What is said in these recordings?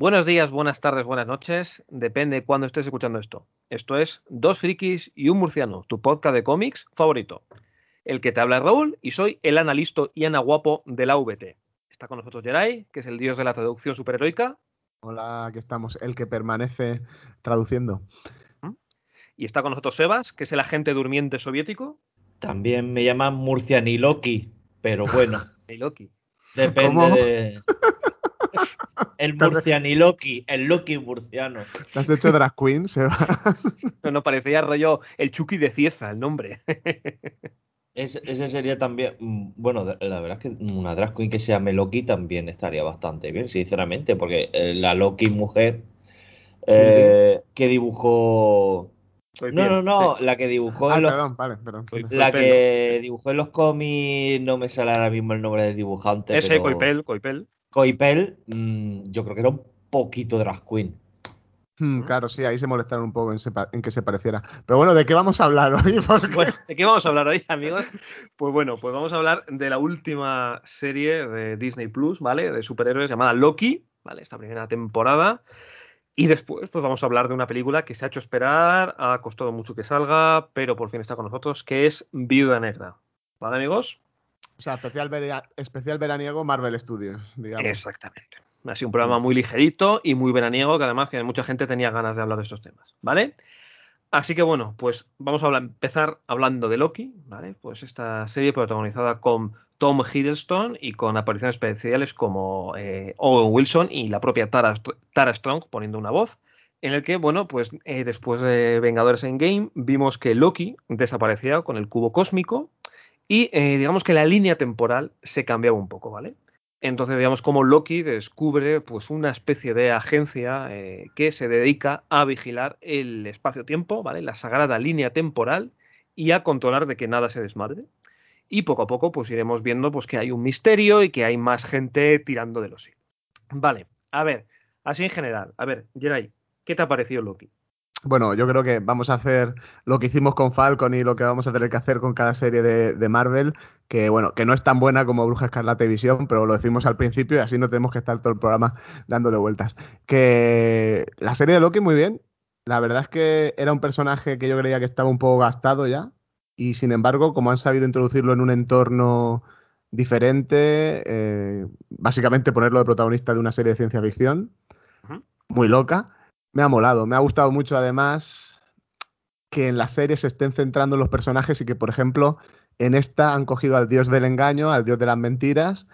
Buenos días, buenas tardes, buenas noches. Depende de cuándo estés escuchando esto. Esto es Dos Frikis y un Murciano, tu podcast de cómics favorito. El que te habla es Raúl y soy el analista y ana guapo de la VT. Está con nosotros Jerai, que es el dios de la traducción superheroica. Hola, aquí estamos, el que permanece traduciendo. Y está con nosotros Sebas, que es el agente durmiente soviético. También me llaman Murcianiloki, pero bueno, Y Loki. depende ¿Cómo? de. El Murcianiloki, el Loki murciano. ¿Te has hecho drag queen, Sebas? No, no parecía rollo el Chucky de Cieza, el nombre. Ese, ese sería también. mm, Bueno, la verdad es que una drag queen que se llame Loki también estaría bastante bien, sinceramente, porque eh, la Loki mujer eh, que dibujó. No, no, no, la que dibujó Ah, en los perdón, vale, perdón. La Coipel, que dibujó en los cómics, no me sale ahora mismo el nombre del dibujante. Ese, pero Coipel, Coipel. Coipel, mm, yo creo que era un poquito drag queen. Hmm, claro, sí, ahí se molestaron un poco en, en que se pareciera. Pero bueno, ¿de qué vamos a hablar hoy? Porque- Bueno, ¿de qué vamos a hablar hoy, amigos? Pues bueno, pues vamos a hablar de la última serie de Disney Plus, ¿vale? De superhéroes llamada Loki, ¿vale? Esta primera temporada. Y después, pues vamos a hablar de una película que se ha hecho esperar, ha costado mucho que salga, pero por fin está con nosotros, que es Viuda Negra. ¿Vale, amigos? O sea, especial, vera- especial veraniego Marvel Studios, digamos. Exactamente. Ha sido un programa muy ligerito y muy veraniego, que además que mucha gente tenía ganas de hablar de estos temas, ¿vale? Así que bueno, pues vamos a empezar hablando de Loki, ¿vale? Pues esta serie protagonizada con Tom Hiddleston y con apariciones especiales como eh, Owen Wilson y la propia Tara Strong poniendo una voz, en el que, bueno, pues eh, después de Vengadores Endgame vimos que Loki desaparecía con el cubo cósmico y eh, digamos que la línea temporal se cambiaba un poco, ¿vale? Entonces veíamos cómo Loki descubre pues una especie de agencia eh, que se dedica a vigilar el espacio-tiempo, ¿vale? La sagrada línea temporal y a controlar de que nada se desmadre. y poco a poco pues iremos viendo pues que hay un misterio y que hay más gente tirando de los hilos. Vale, a ver, así en general, a ver, Jerai, ¿qué te ha parecido Loki? Bueno, yo creo que vamos a hacer lo que hicimos con Falcon y lo que vamos a tener que hacer con cada serie de, de Marvel, que bueno, que no es tan buena como Bruja Escarlata y Visión, pero lo decimos al principio y así no tenemos que estar todo el programa dándole vueltas. Que la serie de Loki muy bien. La verdad es que era un personaje que yo creía que estaba un poco gastado ya. Y sin embargo, como han sabido introducirlo en un entorno diferente, eh, básicamente ponerlo de protagonista de una serie de ciencia ficción, muy loca, me ha molado. Me ha gustado mucho además que en la serie se estén centrando en los personajes y que, por ejemplo, en esta han cogido al dios del engaño, al dios de las mentiras,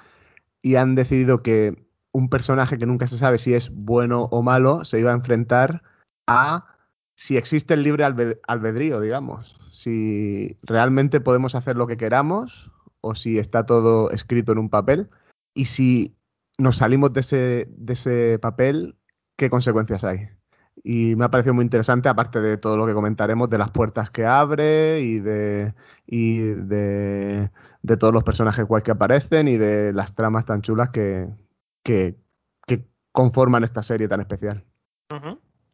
y han decidido que un personaje que nunca se sabe si es bueno o malo se iba a enfrentar a si existe el libre albe- albedrío, digamos. Si realmente podemos hacer lo que queramos o si está todo escrito en un papel. Y si nos salimos de ese, de ese papel, ¿qué consecuencias hay? Y me ha parecido muy interesante, aparte de todo lo que comentaremos, de las puertas que abre y de, y de, de todos los personajes guays que aparecen y de las tramas tan chulas que, que, que conforman esta serie tan especial.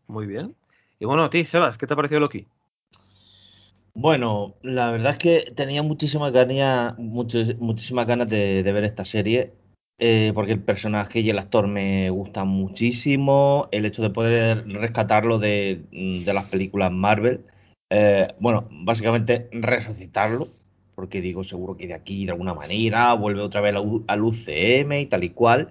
Muy bien. Y bueno, a ti, Sebas, ¿qué te ha parecido Loki? Bueno, la verdad es que tenía muchísimas ganas, muchis- muchísimas ganas de, de ver esta serie, eh, porque el personaje y el actor me gustan muchísimo. El hecho de poder rescatarlo de, de las películas Marvel, eh, bueno, básicamente resucitarlo, porque digo, seguro que de aquí, de alguna manera, vuelve otra vez al UCM y tal y cual.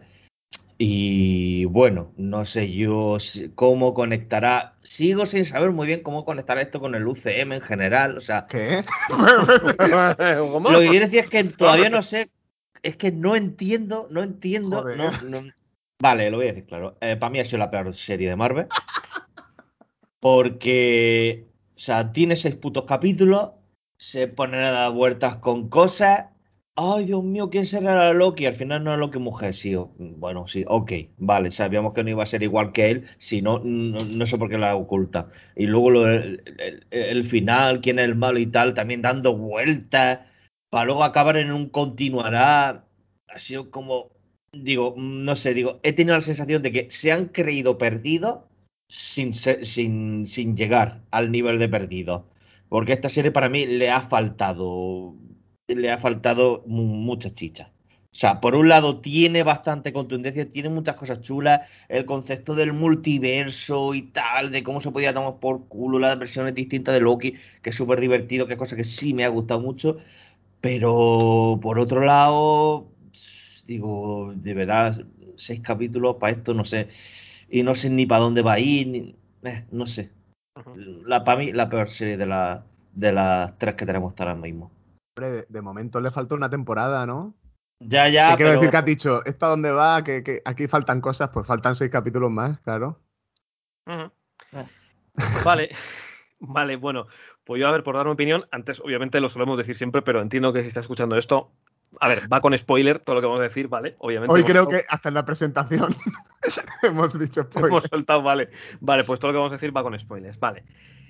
Y bueno, no sé yo cómo conectará. Sigo sin saber muy bien cómo conectará esto con el UCM en general. O sea, ¿Qué? Lo que quiero decir es que todavía no sé. Es que no entiendo, no entiendo. No, no- Vale, lo voy a decir claro. para mí ha sido la peor serie de Marvel. Porque, o sea, tiene seis putos capítulos. Se ponen a dar vueltas con cosas. Ay, Dios mío, ¿quién será la Loki? Al final no es Loki mujer, sí. o- Bueno, sí, ok, vale, sabíamos que no iba a ser igual que él, si no, no, no sé por qué la oculta. Y luego lo- el, el- el final, quién es el malo y tal, también dando vueltas, para luego acabar en un continuará. Ha sido como, digo, no sé, digo, he tenido la sensación de que se han creído perdidos sin, sin, sin llegar al nivel de perdidos. Porque esta serie para mí le ha faltado le ha faltado mu- muchas chichas. O sea, por un lado tiene bastante contundencia, tiene muchas cosas chulas, el concepto del multiverso y tal, de cómo se podía tomar por culo las versiones distintas de Loki, que es súper divertido, que es cosa que sí me ha gustado mucho, pero por otro lado, digo, de verdad, seis capítulos para esto, no sé, y no sé ni para dónde va a ir, ni- eh, no sé. La, para mí, la peor serie de, la, de las tres que tenemos hasta ahora mismo. Hombre, de, de momento le falta una temporada, ¿no? Ya, ¿Qué ya, quiero pero... decir que has dicho? ¿Esta dónde va? Que, que aquí faltan cosas, pues faltan seis capítulos más, claro. Eh. Vale, vale, bueno, pues yo a ver, por dar una opinión, antes obviamente lo solemos decir siempre, pero entiendo que si está escuchando esto, a ver, va con spoiler todo lo que vamos a decir, ¿vale? Obviamente. Hoy hemos- creo que hasta en la presentación hemos dicho hemos spoiler. soltado, vale. Vale, pues todo lo que vamos a decir va con spoilers, vale.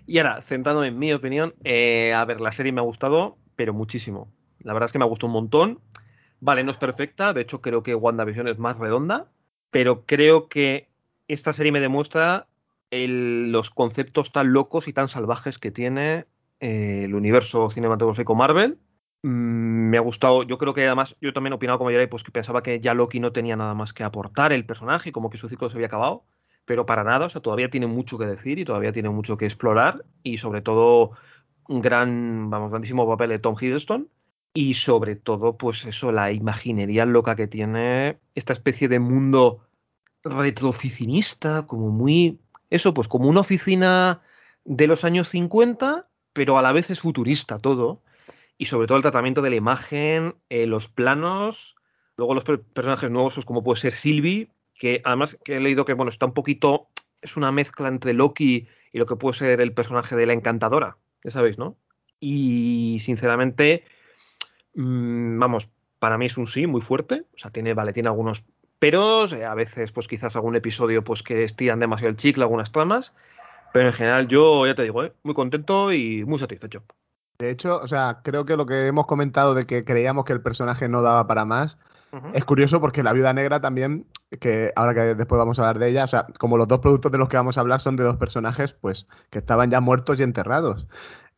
Y ahora, centrándome en mi opinión, eh, a ver, la serie me ha gustado, pero muchísimo. La verdad es que me ha gustado un montón. Vale, no es perfecta, de hecho creo que WandaVision es más redonda, pero creo que esta serie me demuestra los conceptos tan locos y tan salvajes que tiene eh, el universo cinematográfico Marvel. Mm, me ha gustado, yo creo que además, yo también opinaba como Jerry, pues que pensaba que ya Loki no tenía nada más que aportar el personaje como que su ciclo se había acabado, pero para nada, o sea, todavía tiene mucho que decir y todavía tiene mucho que explorar y sobre todo un gran, vamos, grandísimo papel de Tom Hiddleston y sobre todo, pues eso, la imaginería loca que tiene esta especie de mundo retrooficinista, como muy, eso, pues como una oficina de los años 50, pero a la vez es futurista todo y sobre todo el tratamiento de la imagen, eh, los planos, luego los per- personajes nuevos, pues como puede ser Sylvie, que además que he leído que bueno, está un poquito, es una mezcla entre Loki y lo que puede ser el personaje de la encantadora, ya sabéis, ¿no? Y sinceramente, mm, vamos, para mí es un sí muy fuerte, o sea, tiene, vale, tiene algunos peros, eh, a veces pues quizás algún episodio pues que estiran demasiado el chicle, algunas tramas, pero en general yo ya te digo, eh, muy contento y muy satisfecho. De hecho, o sea, creo que lo que hemos comentado de que creíamos que el personaje no daba para más, es curioso porque la viuda negra también, que ahora que después vamos a hablar de ella, o sea, como los dos productos de los que vamos a hablar son de dos personajes, pues, que estaban ya muertos y enterrados,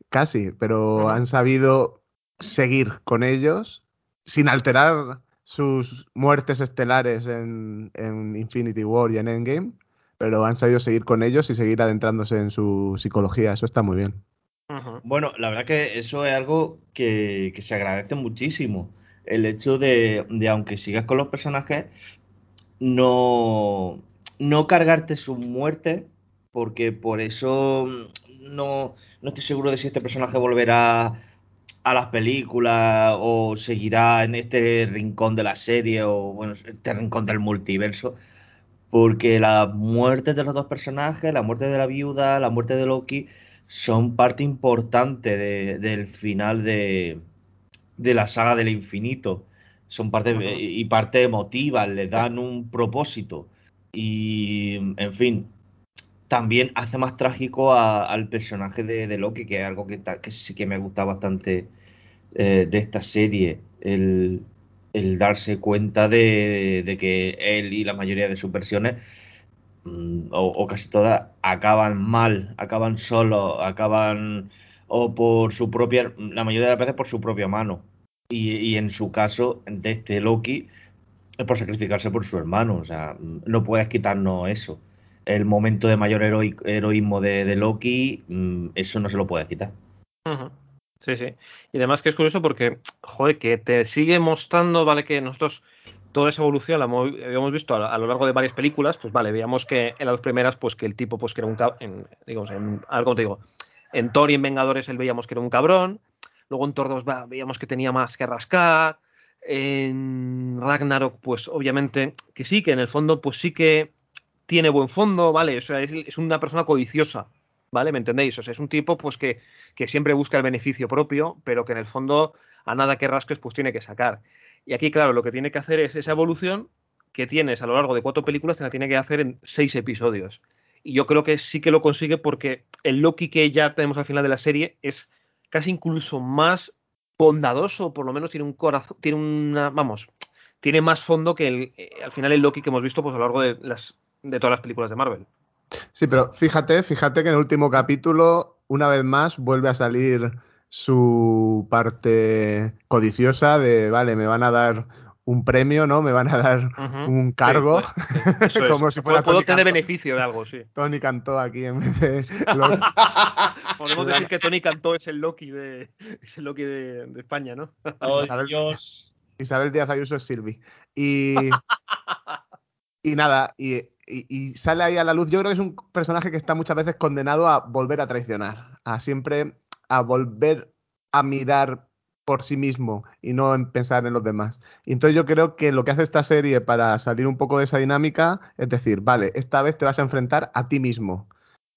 casi, pero han sabido seguir con ellos sin alterar sus muertes estelares en, en Infinity War y en Endgame, pero han sabido seguir con ellos y seguir adentrándose en su psicología, eso está muy bien. Bueno, la verdad que eso es algo que, que se agradece muchísimo. El hecho de, de, aunque sigas con los personajes, no, no cargarte su muerte, porque por eso no, no estoy seguro de si este personaje volverá a las películas o seguirá en este rincón de la serie o bueno, este rincón del multiverso. Porque las muertes de los dos personajes, la muerte de la viuda, la muerte de Loki, son parte importante de, del final de, de, la saga del infinito. Son parte uh -huh. y parte emotiva, le dan un propósito. Y, en fin, también hace más trágico al personaje de, Loki, que es algo que, sí que me gusta bastante eh, de esta serie. El, darse cuenta de, que él y la mayoría de sus versiones, mm, o, casi todas, acaban mal, acaban solos, acaban o por su propia, la mayoría de las veces por su propia mano. Y, y en su caso, de este Loki, es por sacrificarse por su hermano. O sea, no puedes quitarnos eso. El momento de mayor heroísmo de, de Loki, mm, eso no se lo puedes quitar. Sí, sí. Y además que es curioso porque, joder, que te sigue mostrando, ¿vale? Que nosotros toda esa evolución la habíamos visto a, lo largo de varias películas, pues vale, veíamos que en las primeras, pues que el tipo, pues que era un en, digamos, en, algo te digo, en Thor y en Vengadores él veíamos que era un cabrón, luego en Thor 2 va, veíamos que tenía más que rascar, en Ragnarok, pues obviamente que sí, que en el fondo, pues sí que tiene buen fondo, ¿vale? O sea, es, una persona codiciosa, ¿vale? ¿Me entendéis? O sea, es un tipo pues que, que, siempre busca el beneficio propio, pero que en el fondo a nada que rasques pues tiene que sacar. Y aquí, claro, lo que tiene que hacer es esa evolución que tienes a lo largo de cuatro películas, te la tiene que hacer en seis episodios. Y yo creo que sí que lo consigue porque el Loki que ya tenemos al final de la serie es casi incluso más bondadoso, por lo menos tiene un corazón, tiene una, vamos, tiene más fondo que el, eh, al final el Loki que hemos visto pues a lo largo de las de todas las películas de Marvel. Sí, pero fíjate, fíjate que en el último capítulo, una vez más, vuelve a salir su parte codiciosa de, vale, me van a dar un premio, ¿no? Me van a dar uh -huh. un cargo. Sí, pues, sí, como es. si fuera Puedo Tony tener Cantó. beneficio de algo, sí. Tony cantó aquí en vez de. Podemos decir que Tony cantó es el Loki de, es el Loki de, de España, ¿no? Oh, Isabel, Dios. Isabel Díaz Ayuso es Silvi. Y. y nada, y, y, sale ahí a la luz. Yo creo que es un personaje que está muchas veces condenado a volver a traicionar, a siempre a volver a mirar por sí mismo y no en pensar en los demás. Y entonces yo creo que lo que hace esta serie para salir un poco de esa dinámica es decir, vale, esta vez te vas a enfrentar a ti mismo.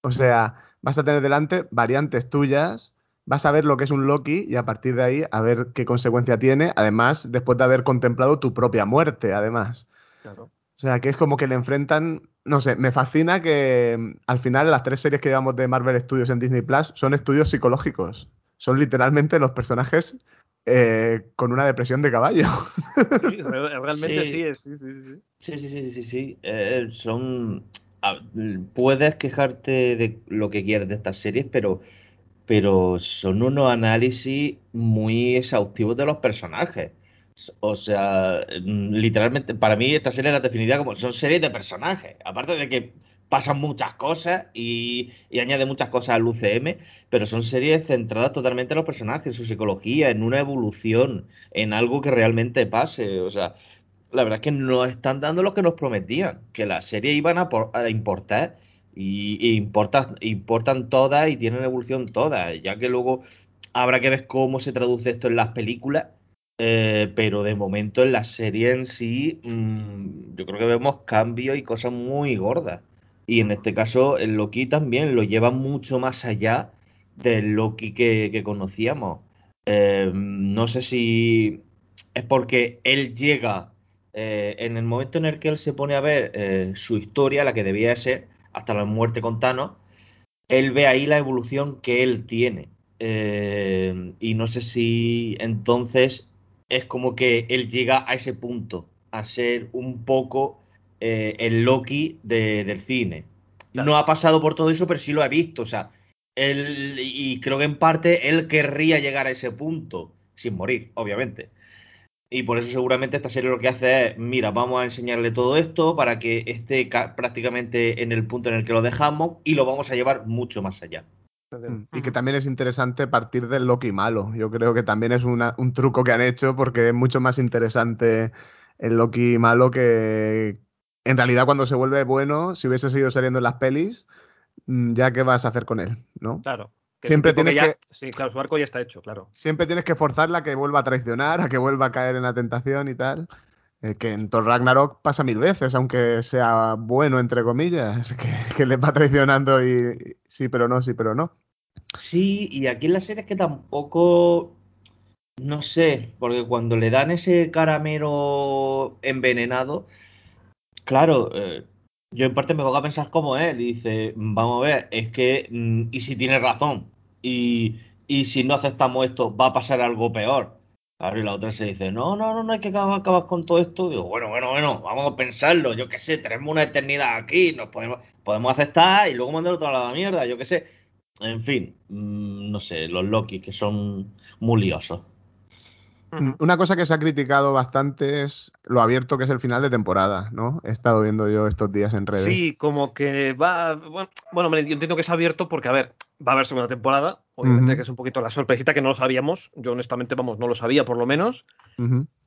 O sea, vas a tener delante variantes tuyas, vas a ver lo que es un Loki y a partir de ahí a ver qué consecuencia tiene, además, después de haber contemplado tu propia muerte, además. Claro. O sea, que es como que le enfrentan, no sé, me fascina que al final las tres series que llevamos de Marvel Studios en Disney Plus son estudios psicológicos. Son literalmente los personajes eh, con una depresión de caballo. Sí, realmente sí, sí es. Sí, sí, sí. Sí, sí, sí, sí, sí. Eh, son. Puedes quejarte de lo que quieras de estas series, pero, pero son unos análisis muy exhaustivos de los personajes. O sea, literalmente, para mí esta serie la definiría como son series de personajes. Aparte de que pasan muchas cosas y, añade muchas cosas al UCM, pero son series centradas totalmente en los personajes, en su psicología, en una evolución, en algo que realmente pase. O sea, la verdad es que nos están dando lo que nos prometían, que las series iban a, por, a importar y, y importan, importan todas y tienen evolución todas, ya que luego habrá que ver cómo se traduce esto en las películas. Eh, pero de momento en la serie en sí, mmm, yo creo que vemos cambios y cosas muy gordas. Y en este caso, el Loki también lo lleva mucho más allá del Loki que, conocíamos. Eh, no sé si es porque él llega eh, en el momento en el que él se pone a ver su historia, la que debía ser, hasta la muerte con Thanos, él ve ahí la evolución que él tiene. y no sé si entonces es como que él llega a ese punto, a ser un poco eh, el Loki de- del cine. Claro. No ha pasado por todo eso, pero sí lo ha visto. O sea, él, y creo que en parte él querría llegar a ese punto, sin morir, obviamente. Y por eso seguramente esta serie lo que hace es, mira, vamos a enseñarle todo esto para que esté ca- prácticamente en el punto en el que lo dejamos y lo vamos a llevar mucho más allá. Mm, Y que también es interesante partir del Loki malo. Yo creo que también es una- un truco que han hecho porque es mucho más interesante el Loki malo que en realidad cuando se vuelve bueno, si hubiese seguido saliendo en las pelis, mm, ya qué vas a hacer con él, ¿no? Claro. Que Siempre tienes ya- que- Sí, claro, su arco ya está hecho, claro. Siempre tienes que forzarla a que vuelva a traicionar, a que vuelva a caer en la tentación y tal. Eh, que en Thor Ragnarok pasa mil veces, aunque sea bueno, entre comillas, que, que le va traicionando y y sí, pero no, sí, pero no. Sí, y aquí en la serie es que tampoco, no sé, porque cuando le dan ese caramelo envenenado, claro, eh, yo en parte me pongo a pensar como él y dice, vamos a ver, es que, mm, y si tiene razón, y, y si no aceptamos esto, va a pasar algo peor. Claro, y la otra se dice, no, no, no, no hay que acabar, acabar con todo esto. Digo, bueno, bueno, bueno, vamos a pensarlo, yo qué sé, tenemos una eternidad aquí, nos podemos, podemos aceptar y luego mandarlo toda la mierda, yo qué sé. En fin, mm, no sé, los Loki que son muy liosos. Mm. Una cosa que se ha criticado bastante es lo abierto que es el final de temporada, ¿no? He estado viendo yo estos días en redes. Sí, como que va. Bueno, bueno, hombre, yo entiendo que es abierto porque, a ver, va a haber segunda temporada. Obviamente que es un poquito la sorpresita que no lo sabíamos. Yo, honestamente, vamos, no lo sabía por lo menos.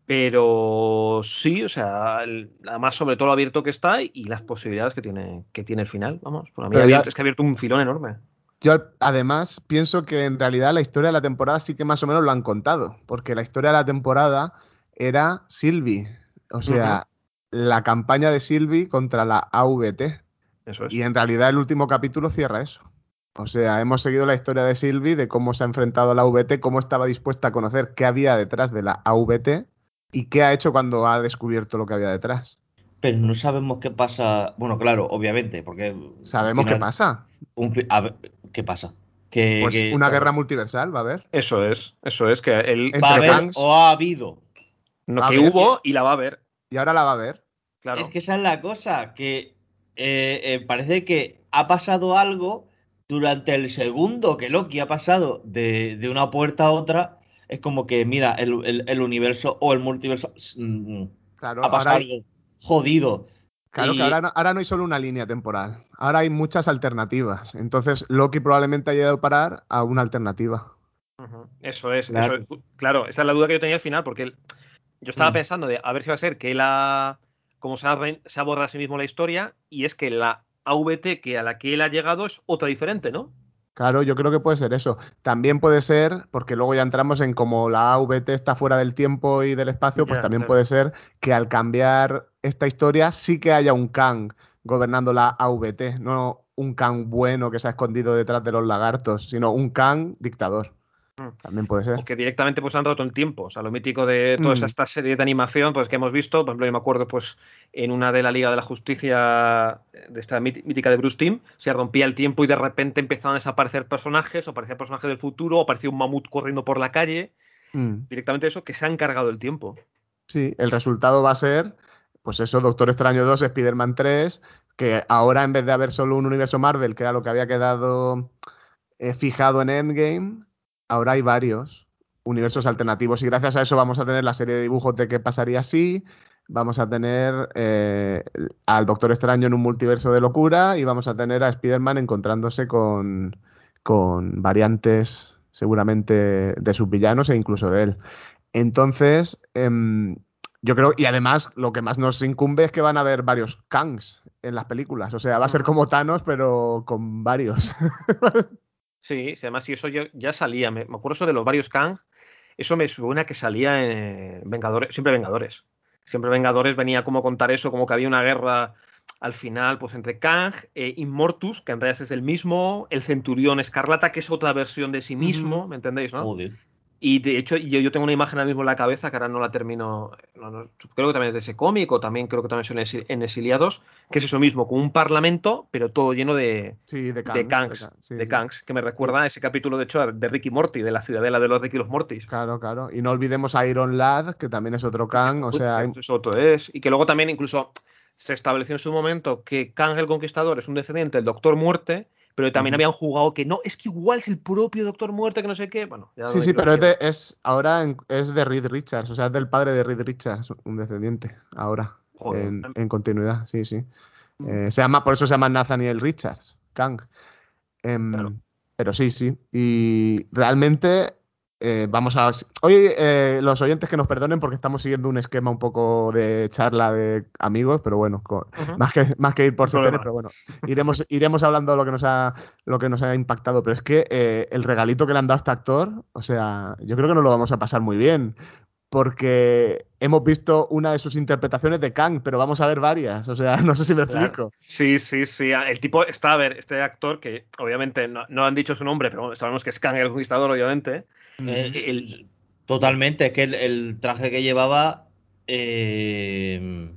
Pero sí, o sea, el- además, sobre todo lo abierto que está y las posibilidades que tiene, que tiene el final. Vamos, por a mí ya- abierto- es que ha abierto un filón enorme. Yo además pienso que en realidad la historia de la temporada sí que más o menos lo han contado, porque la historia de la temporada era Sylvie, o sea, la campaña de Sylvie contra la AVT. Eso es. Y en realidad el último capítulo cierra eso. O sea, hemos seguido la historia de Sylvie, de cómo se ha enfrentado a la AVT, cómo estaba dispuesta a conocer qué había detrás de la AVT y qué ha hecho cuando ha descubierto lo que había detrás. Pero no sabemos qué pasa. Bueno, claro, obviamente, porque. Sabemos qué pasa. un a ¿qué pasa? Que, Pues que- una guerra multiversal va a haber. Eso es, eso es, que él En- va a haber o ha habido. no, que hubo y la va a ver, Y ahora la va a ver. claro. Es que esa es la cosa, que eh, eh, parece que ha pasado algo durante el segundo que Loki ha pasado de, de una puerta a otra. Es como que, mira, el, el- el universo o el multiverso mm, Claro, ha pasado ahora algo jodido. Claro que ahora no, ahora no hay solo una línea temporal, ahora hay muchas alternativas. Entonces Loki probablemente haya ido a parar a una alternativa. Eso es, Claro. eso es. Claro, esa es la duda que yo tenía al final, porque él- yo estaba Mm. pensando de a ver si va a ser que él ha, como se ha, aborda a sí mismo la historia, y es que la AVT que a la que él ha llegado es otra diferente, ¿no? Claro, yo creo que puede ser eso. También puede ser, porque luego ya entramos en como la AVT está fuera del tiempo y del espacio, pues Ya, también claro. puede ser que al cambiar esta historia sí que haya un Kang gobernando la AVT, no un Kang bueno que se ha escondido detrás de los lagartos, sino un Kang dictador. Mm. También puede ser. O que directamente pues han roto el tiempo. O sea, lo mítico de todas Mm. estas series de animación pues que hemos visto, por ejemplo, yo me acuerdo pues en una de la Liga de la Justicia de esta mít- mítica de Bruce Timm, se rompía el tiempo y de repente empezaban a desaparecer personajes, o aparecían personajes del futuro, o aparecía un mamut corriendo por la calle, Mm. directamente eso que se han cargado el tiempo. Sí, el resultado va a ser, pues eso, Doctor Extraño 2, Spider-Man 3, que ahora en vez de haber solo un universo Marvel, que era lo que había quedado eh, fijado en Endgame, ahora hay varios universos alternativos y gracias a eso vamos a tener la serie de dibujos de qué pasaría si, vamos a tener eh, al Doctor Extraño en un multiverso de locura y vamos a tener a Spider-Man encontrándose con, con variantes seguramente de sus villanos e incluso de él. Entonces, em, yo creo, y además lo que más nos incumbe es que van a haber varios Kangs en las películas. O sea, va a ser Ujú. como Thanos, pero con varios. Sí, sí, además, sí, eso ya, ya salía. Me, me acuerdo eso de los varios Kang. Eso me suena que salía en Vengadores, siempre Vengadores. Siempre Vengadores venía como a contar eso, como que había una guerra al final, pues entre Kang, e Immortus, que en realidad es el mismo, el Centurión Escarlata, que es otra versión de sí mismo. ¿me entendéis, no? Joder. Y de hecho, yo, yo tengo una imagen ahora mismo en la cabeza que ahora no la termino. no, no, creo que también es de ese cómic o también creo que también son en Exiliados, que es eso mismo, con un parlamento, pero todo lleno de, Sí, de de Kangs. Kangs, Ka- sí, de. Kangs, que me recuerda a ese capítulo, de hecho, de Ricky Morty, de la ciudadela de los Ricky y los Mortys. Claro, claro. Y no olvidemos a Iron Lad, que también es otro Kang. O sea, hay- Eso otro es. Y que luego también incluso se estableció en su momento que Kang el Conquistador es un descendiente del Doctor Muerte, pero también habían jugado que no, es que igual es el propio Doctor Muerte, que no sé qué. Bueno, ya Sí, sí, pero es, digo. de- es ahora en- es de Reed Richards, o sea, es del padre de Reed Richards, un descendiente, ahora, Joder. en, en continuidad, sí, sí. Mm. Eh, se llama, por eso se llama Nathaniel Richards, Kang. Em, Claro. Pero sí, sí. Y realmente eh, vamos a. Oye, eh, los oyentes que nos perdonen porque estamos siguiendo un esquema un poco de charla de amigos, pero bueno, más, que, más que ir por secciones, problema. pero bueno, iremos, iremos hablando de lo que nos ha, lo que nos ha impactado. Pero es que eh, el regalito que le han dado a este actor, o sea, yo creo que nos lo vamos a pasar muy bien. Porque hemos visto una de sus interpretaciones de Kang, pero vamos a ver varias. O sea, no sé si me Claro. explico. Sí, sí, sí. El tipo está, a ver, este actor que obviamente no, no han dicho su nombre, pero sabemos que es Kang el Conquistador, obviamente. Eh, El- totalmente, es que el, el traje que llevaba eh,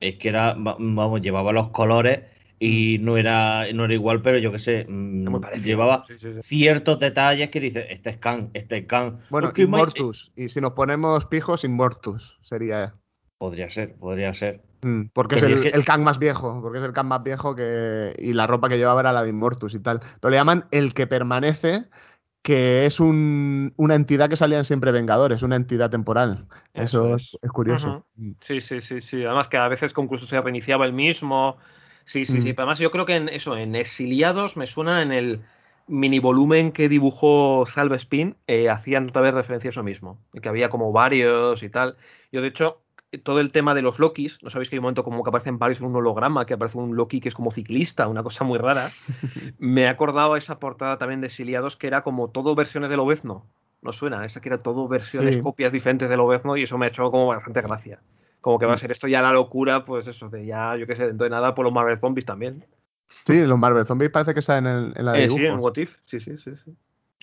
es que era, va- vamos, llevaba los colores y no era, no era igual, pero yo qué sé, mm, muy parecido. llevaba Sí, sí, sí. ciertos detalles que dices, este es Khan, este es Khan. Bueno, Es que me- Immortus. Y si nos ponemos pijos, Immortus sería. Podría ser, podría ser. Mm, Porque Que es el, que- el Kang más viejo, porque es el Kang más viejo que y la ropa que llevaba era la de Immortus y tal. Pero le llaman el que permanece, que es un- una entidad que salían siempre Vengadores, una entidad temporal. Eso, Eso es, curioso. Mm. Sí, sí, sí, sí. Además que a veces incluso se reiniciaba el mismo. Sí, sí, sí. Mm. Pero además yo creo que en eso, en Exiliados, me suena en el mini volumen que dibujó Salve Spin, eh, hacían otra vez referencia a eso mismo. y Que había como varios y tal. Yo, de hecho, todo el tema de los Lokis, ¿no sabéis que hay un momento como que aparecen varios en un holograma, que aparece un Loki que es como ciclista, una cosa muy rara? Me he acordado a esa portada también de Exiliados que era como todo versiones del Obezno. ¿No suena? Esa que era todo versiones, Sí. copias diferentes del Obezno y eso me ha hecho como bastante gracia. Como que va a ser esto ya la locura, pues eso, de ya, yo qué sé, dentro de nada por los Marvel Zombies también. Sí, los Marvel Zombies parece que salen en, en la de Eh, sí, en. What If. Sí, sí, sí. sí.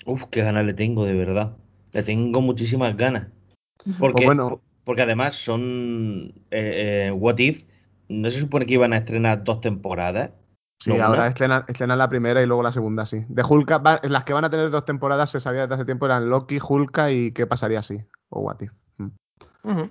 Uf, qué ganas le tengo, de verdad. Le tengo muchísimas ganas. Porque, Pues bueno. Por- porque además son eh, eh, What If, ¿no se supone que iban a estrenar dos temporadas? Sí, ¿No, ahora estrenan, estrenan la primera y luego la segunda, sí. De Hulka, va- las que van a tener dos temporadas se sabía desde hace tiempo eran Loki, Hulka y qué pasaría así. O What If. Mm.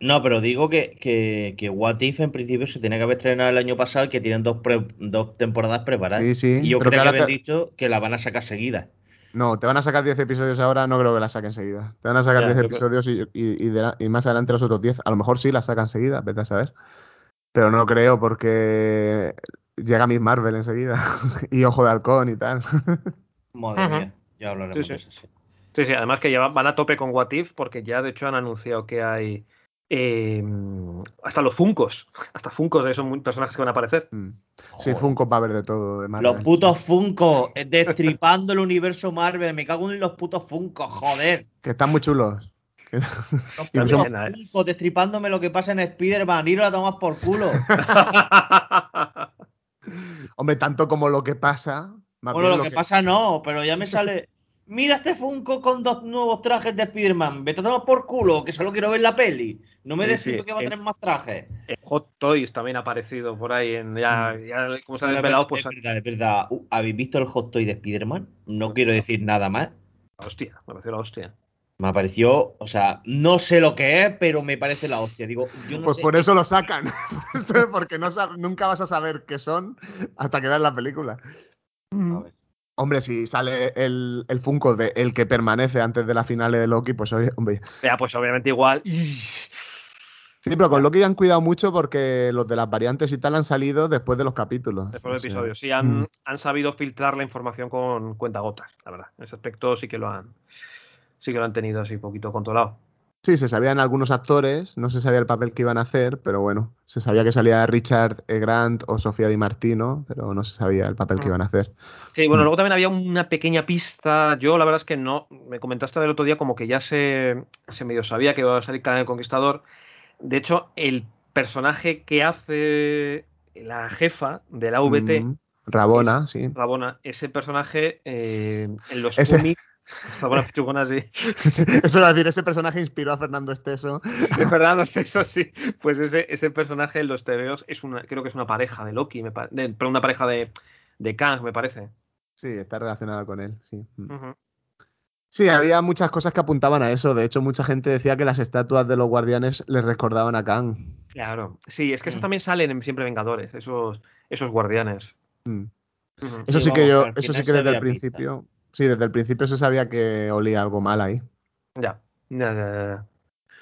No, pero digo que, que, que What If en principio se tenía que haber estrenado el año pasado y que tienen dos, pre- dos temporadas preparadas. Sí, sí, Y yo pero creo que que te- dicho que la van a sacar seguida. No, te van a sacar 10 episodios ahora, no creo que la saquen seguida. Te van a sacar Ya, 10 yo creo- episodios y, y- y de la- y más adelante los otros 10. A lo mejor sí la sacan seguida, vete a saber. Pero no creo porque llega Miss Marvel enseguida. y Ojo de Halcón y tal. Madre mía, ya hablaremos Sí, de sí. eso. sí. Sí, sí, además que ya van- a tope con What If porque ya de hecho han anunciado que hay eh, hasta los Funcos, hasta Funcos de esos personajes que van a aparecer. Mm. Sí, Joder. Funko va a haber de todo de Marvel. Los putos Funko, eh, destripando el universo Marvel. Me cago en los putos Funko, joder. Que están muy chulos. Que- Los putos Funko destripándome lo que pasa en Spider-Man. Ir a tomar por culo. Hombre, tanto como lo que pasa. más bueno, lo que, pasa no, pero ya me sale. Mira este Funko con dos nuevos trajes de Spider-Man. Vete a tomar por culo, que solo quiero ver la peli. No me Sí, des sí, que va a en- tener más trajes. Hot Toys también ha aparecido por ahí. En, ya, ya, como se ha desvelado, es pues. verdad, es verdad. Uh, ¿Habéis visto el hot toy de Spider-Man? No quiero decir nada más. Hostia, me pareció la hostia. Me pareció, o sea, no sé lo que es, pero me parece la hostia. Digo, yo no Pues sé. por eso lo sacan. Porque no nunca vas a saber qué son hasta que veas la película. A ver. Hombre, si sale el, el Funko de el que permanece antes de la finale de Loki, pues hombre. Ya, pues obviamente igual. Sí, pero con Loki han cuidado mucho porque los de las variantes y tal han salido después de los capítulos. Después del episodio. Sí, han, mm. han sabido filtrar la información con cuentagotas, la verdad. En ese aspecto sí que lo han. Sí que lo han tenido así poquito controlado. Sí, se sabían algunos actores, no se sabía el papel que iban a hacer, pero bueno, se sabía que salía Richard E. Grant o Sofía Di Martino, pero no se sabía el papel que Mm. iban a hacer. Sí, bueno, Mm. luego también había una pequeña pista. Yo, la verdad es que no. Me comentaste el otro día como que ya se, se medio sabía que iba a salir Khan el Conquistador. De hecho, el personaje que hace la jefa de la VT, Mm, Rabona, sí. Rabona, ese personaje eh, en los Ese- cómics. Eso a decir, ese personaje inspiró a Fernando Esteso. De Fernando Esteso, sí. Pues ese, ese personaje en los TVOs es una, creo que es una pareja de Loki, me de- una pareja de, de Kang, me parece. Sí, está relacionada con él, sí. Mm. Sí, había muchas cosas que apuntaban a eso. De hecho, mucha gente decía que las estatuas de los guardianes les recordaban a Kang. Claro. Sí, es que esos Mm. también salen en Siempre Vengadores, esos, esos guardianes. Mm. Eso Sí, sí que vamos, yo, que eso sí que desde el principio, sí, desde el principio se sabía que olía algo mal ahí. Ya. Ya, ya, ya,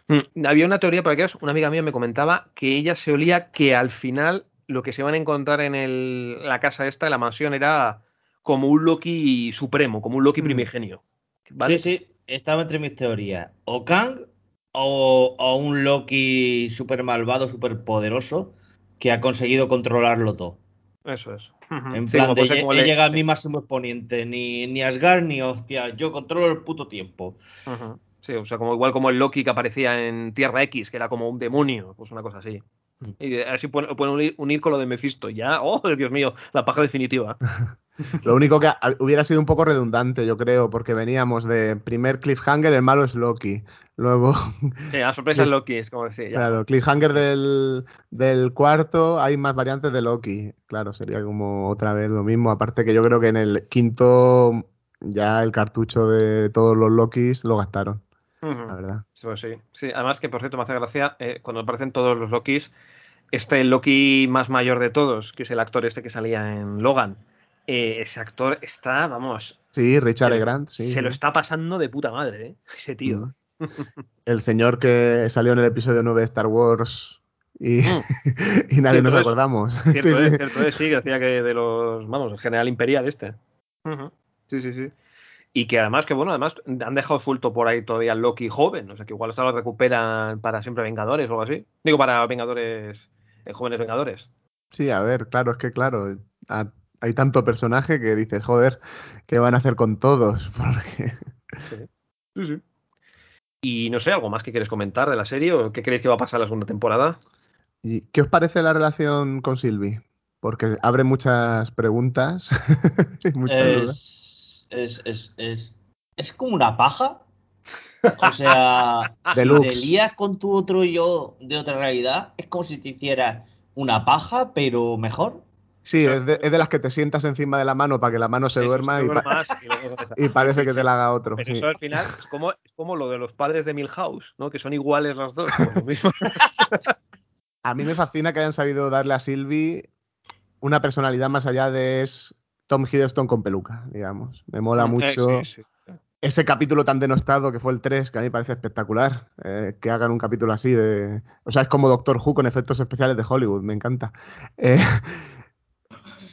ya. Mm, Había una teoría por aquí, una amiga mía me comentaba que ella se olía que al final lo que se van a encontrar en el- la casa esta, en la mansión, era como un Loki supremo, como un Loki Mm. primigenio. ¿Vale? Sí, sí, estaba entre mis teorías. O Kang o, o un Loki súper malvado, súper poderoso, que ha conseguido controlarlo todo. Eso es. En Sí, plan, como de como he le- llegado a mi máximo exponente, ni, ni Asgard ni hostia, yo controlo el puto tiempo. Sí, o sea, como igual como el Loki que aparecía en Tierra X, que era como un demonio, pues una cosa así. Mm. Y así pueden unir, unir con lo de Mephisto. Ya, oh, Dios mío, la paja definitiva. Lo único que hubiera sido un poco redundante, yo creo, porque veníamos de primer cliffhanger, el malo es Loki. Luego, Sí, la sorpresa es Loki, es como decir, ya. claro, cliffhanger del, del cuarto, hay más variantes de Loki. Claro, sería como otra vez lo mismo. Aparte que yo creo que en el quinto ya el cartucho de todos los Lokis lo gastaron, la verdad. Eso sí. Sí, además que por cierto me hace gracia eh, cuando aparecen todos los Lokis, este Loki más mayor de todos, que es el actor este que salía en Logan, eh, ese actor está, vamos, Sí, Richard se. Grant, sí. se lo está pasando de puta madre, ¿eh? ese tío. Mm. El señor que salió en el episodio 9 de Star Wars y, Mm. y nadie Cierto nos acordamos. Cierto Sí, es, sí. cierto es, sí, que decía que de los, vamos, el general imperial este. Sí, sí, sí. Y que además, que bueno, además han dejado suelto por ahí todavía Loki joven, o sea que igual hasta lo recuperan para siempre Vengadores o algo así. Digo, para Vengadores, eh, jóvenes Vengadores. Sí, a ver, claro, es que claro, hay tanto personaje que dices, joder, ¿qué van a hacer con todos? Porque Sí, sí. Y no sé, ¿algo más que quieres comentar de la serie o qué creéis que va a pasar en la segunda temporada? ¿Y qué os parece la relación con Sylvie? Porque abre muchas preguntas y muchas dudas. Es, es, es, es, es como una paja. O sea, si Deluxe. te lías con tu otro yo de otra realidad, es como si te hicieras una paja, pero mejor. Sí, es de, es de las que te sientas encima de la mano para que la mano se duerma se y, pa- parece que te la haga otro. Pero sí. eso al final es como, es como lo de los padres de Milhouse, ¿no? Que son iguales los dos. pues lo mismo. A mí me fascina que hayan sabido darle a Sylvie una personalidad más allá de es Tom Hiddleston con peluca, digamos. Me mola Eh, mucho. sí, ese capítulo tan denostado que fue el 3, que a mí me parece espectacular, eh, que hagan un capítulo así de... O sea, es como Doctor Who con efectos especiales de Hollywood, me encanta. Eh,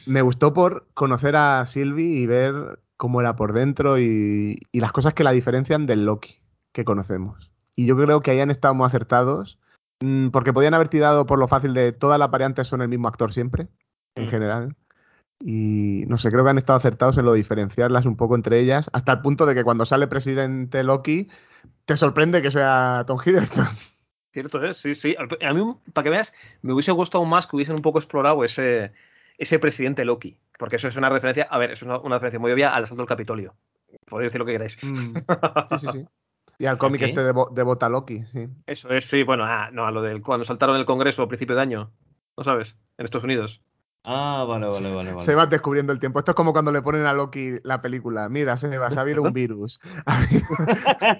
me gustó por conocer a Sylvie y ver cómo era por dentro y, y las cosas que la diferencian del Loki que conocemos. Y yo creo que ahí han estado muy acertados, mm, porque podían haber tirado por lo fácil de todas las variantes son el mismo actor siempre, en Mm. general. Y no sé, creo que han estado acertados en lo de diferenciarlas un poco entre ellas, hasta el punto de que cuando sale presidente Loki, te sorprende que sea Tom Hiddleston. Cierto es, sí, sí. A mí, para que veas, me hubiese gustado más que hubiesen un poco explorado ese, ese presidente Loki. Porque eso es una referencia, a ver, eso es una, una referencia muy obvia al asalto del Capitolio. Podéis decir lo que queráis. Mm, Sí, sí, sí. Y al cómic este de, de Bota Loki, sí. Eso es, sí, bueno, ah, no, a lo del cuando saltaron el Congreso a principio de año. ¿No sabes? En Estados Unidos. Ah, vale, vale, vale. vale. Se va descubriendo el tiempo. Esto es como cuando le ponen a Loki la película. Mira, Sebas, ha habido un virus. Ha habido,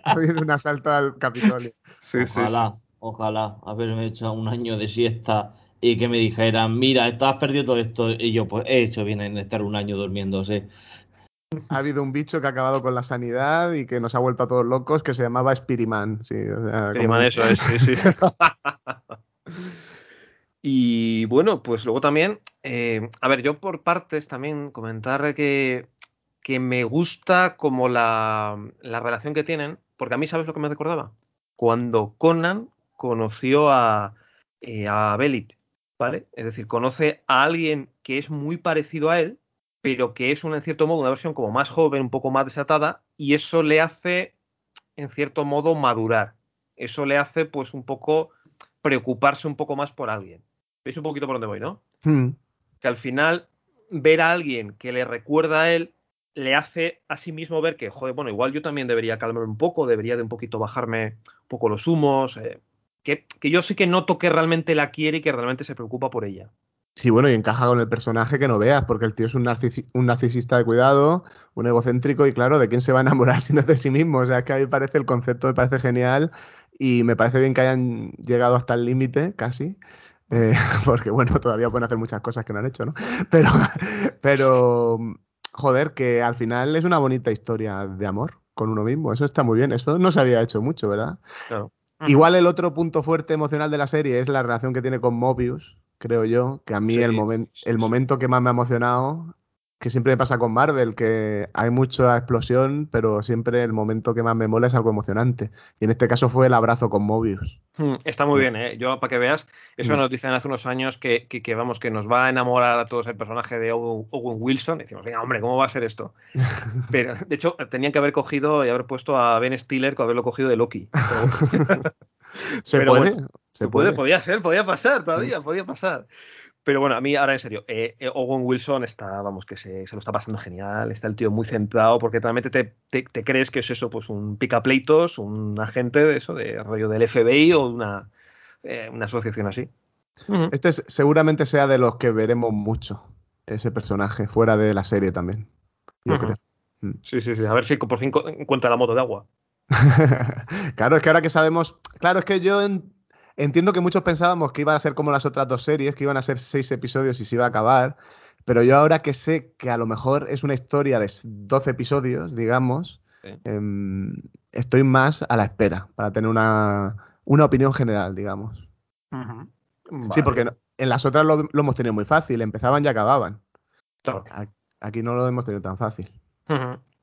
ha habido un asalto al Capitolio. Sí, ojalá, ojalá haberme hecho un año de siesta y que me dijeran, mira, estás perdido todo esto. Y yo, pues he hecho bien en estar un año durmiéndose. Ha habido un bicho que ha acabado con la sanidad y que nos ha vuelto a todos locos, que se llamaba Spiriman. Sí, o sea, Sí, como- man, eso es, sí, sí. y bueno, pues luego también, eh, a ver, yo por partes también comentar que, que me gusta como la, la relación que tienen, porque a mí, ¿sabes lo que me recordaba? Cuando Conan conoció a, eh, a Belit, ¿vale? Es decir, conoce a alguien que es muy parecido a él, pero que es un, en cierto modo una versión como más joven, un poco más desatada, y eso le hace, en cierto modo, madurar. Eso le hace, pues, un poco preocuparse un poco más por alguien. ¿Veis un poquito por dónde voy, no? Hmm. Que al final, ver a alguien que le recuerda a él, le hace a sí mismo ver que, joder, bueno, igual yo también debería calmarme un poco, debería de un poquito bajarme un poco los humos, eh, que, que, yo sí que noto que realmente la quiere y que realmente se preocupa por ella. Sí, bueno, y encaja con el personaje que no veas, porque el tío es un, narcis un narcisista de cuidado, un egocéntrico, y claro, ¿de quién se va a enamorar si no es de sí mismo? O sea, es que a mí parece el concepto, me parece genial, y me parece bien que hayan llegado hasta el límite, casi, eh, porque bueno, todavía pueden hacer muchas cosas que no han hecho, ¿no? Pero, pero, joder, que al final es una bonita historia de amor con uno mismo, eso está muy bien, eso no se había hecho mucho, ¿verdad? Claro. Igual el otro punto fuerte emocional de la serie es la relación que tiene con Mobius, creo yo, que a mí Sí, el, momen- el momento que más me ha emocionado, que siempre me pasa con Marvel, que hay mucha explosión, pero siempre el momento que más me mola es algo emocionante. Y en este caso fue el abrazo con Mobius. Mm, Está muy bien, ¿eh? Yo, para que veas, eso nos dicen hace unos años que, que, que, vamos, que nos va a enamorar a todos el personaje de Owen, Owen Wilson. Y decimos, venga, hombre, ¿cómo va a ser esto? Pero, de hecho, tenían que haber cogido y haber puesto a Ben Stiller con haberlo cogido de Loki. Pero bueno, ¿Se Pero puede? bueno, ¿Se puede, puede? podía ser, podía pasar todavía, podía pasar. Pero bueno, a mí ahora en serio, eh, eh, Owen Wilson está, vamos, que se, se lo está pasando genial, está el tío muy centrado, porque realmente te, te- te crees que es eso, pues un picapleitos, un agente de eso, de rollo del FBI o una, eh, una asociación así. Este es- seguramente sea de los que veremos mucho, ese personaje, fuera de la serie también, yo creo. Mm. Sí, sí, sí, a ver si por fin encuentra la moto de agua. claro, es que ahora que sabemos. Claro, es que yo en- entiendo que muchos pensábamos que iban a ser como las otras dos series, que iban a ser seis episodios y se iba a acabar. Pero yo ahora que sé que a lo mejor es una historia de s- 12 episodios, digamos, Sí. em, estoy más a la espera para tener una, una opinión general, digamos. Sí, Vale. porque en las otras lo, lo hemos tenido muy fácil, empezaban y acababan. Claro. Aquí no lo hemos tenido tan fácil.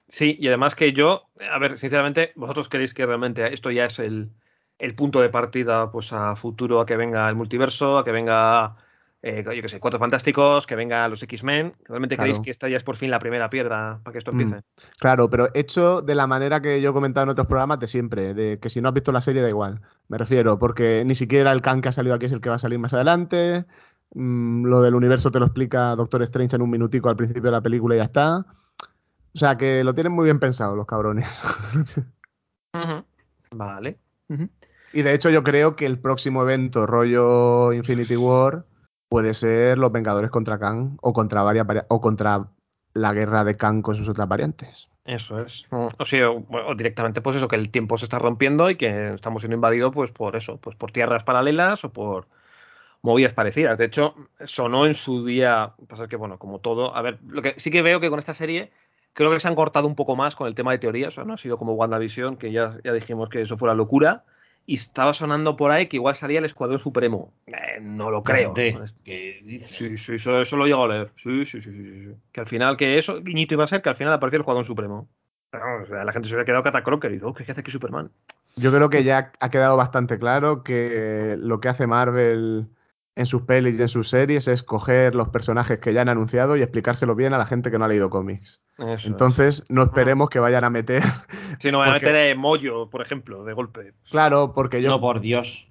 Sí, y además que yo, a ver, sinceramente, vosotros queréis que realmente esto ya es el, el punto de partida pues a futuro, a que venga el multiverso, a que venga, eh, yo qué sé, Cuatro Fantásticos, que venga los X-Men. ¿Realmente Claro. creéis que esta ya es por fin la primera piedra para que esto Mm. empiece? Claro, pero hecho de la manera que yo he comentado en otros programas de siempre, de que si no has visto la serie da igual. Me refiero, porque ni siquiera el Kang que ha salido aquí es el que va a salir más adelante. Mm, lo del universo te lo explica Doctor Strange en un minutico al principio de la película y ya está. O sea, que lo tienen muy bien pensado los cabrones. Vale. Y de hecho yo creo que el próximo evento, rollo Infinity War, puede ser los Vengadores contra Kang o contra varias vari- o contra la guerra de Kang con sus otras variantes. Eso es. O sea, o, o directamente pues eso, que el tiempo se está rompiendo y que estamos siendo invadidos pues por eso, pues por tierras paralelas o por movidas parecidas. De hecho, sonó en su día, pasa que bueno, como todo, a ver, lo que sí que veo que con esta serie creo que se han cortado un poco más con el tema de teorías, o no ha sido como WandaVision, que ya, ya dijimos que eso fue la locura, y estaba sonando por ahí que igual salía el Escuadrón Supremo. Eh, no lo creo. Sí, sí, eso, eso lo llego a leer. Sí, sí, sí, sí, sí. Que al final, que eso, guiñito iba a ser que al final apareció el Escuadrón Supremo. Pero o sea, la gente se había quedado catacroker y dice, oh, ¿qué hace aquí Superman? Yo creo que ya ha quedado bastante claro que lo que hace Marvel en sus pelis y en sus series es coger los personajes que ya han anunciado y explicárselo bien a la gente que no ha leído cómics. Eso Entonces, no esperemos que vayan a meter. Si no, voy a meter Moyo, por ejemplo, de golpe. Claro, porque yo No, por Dios.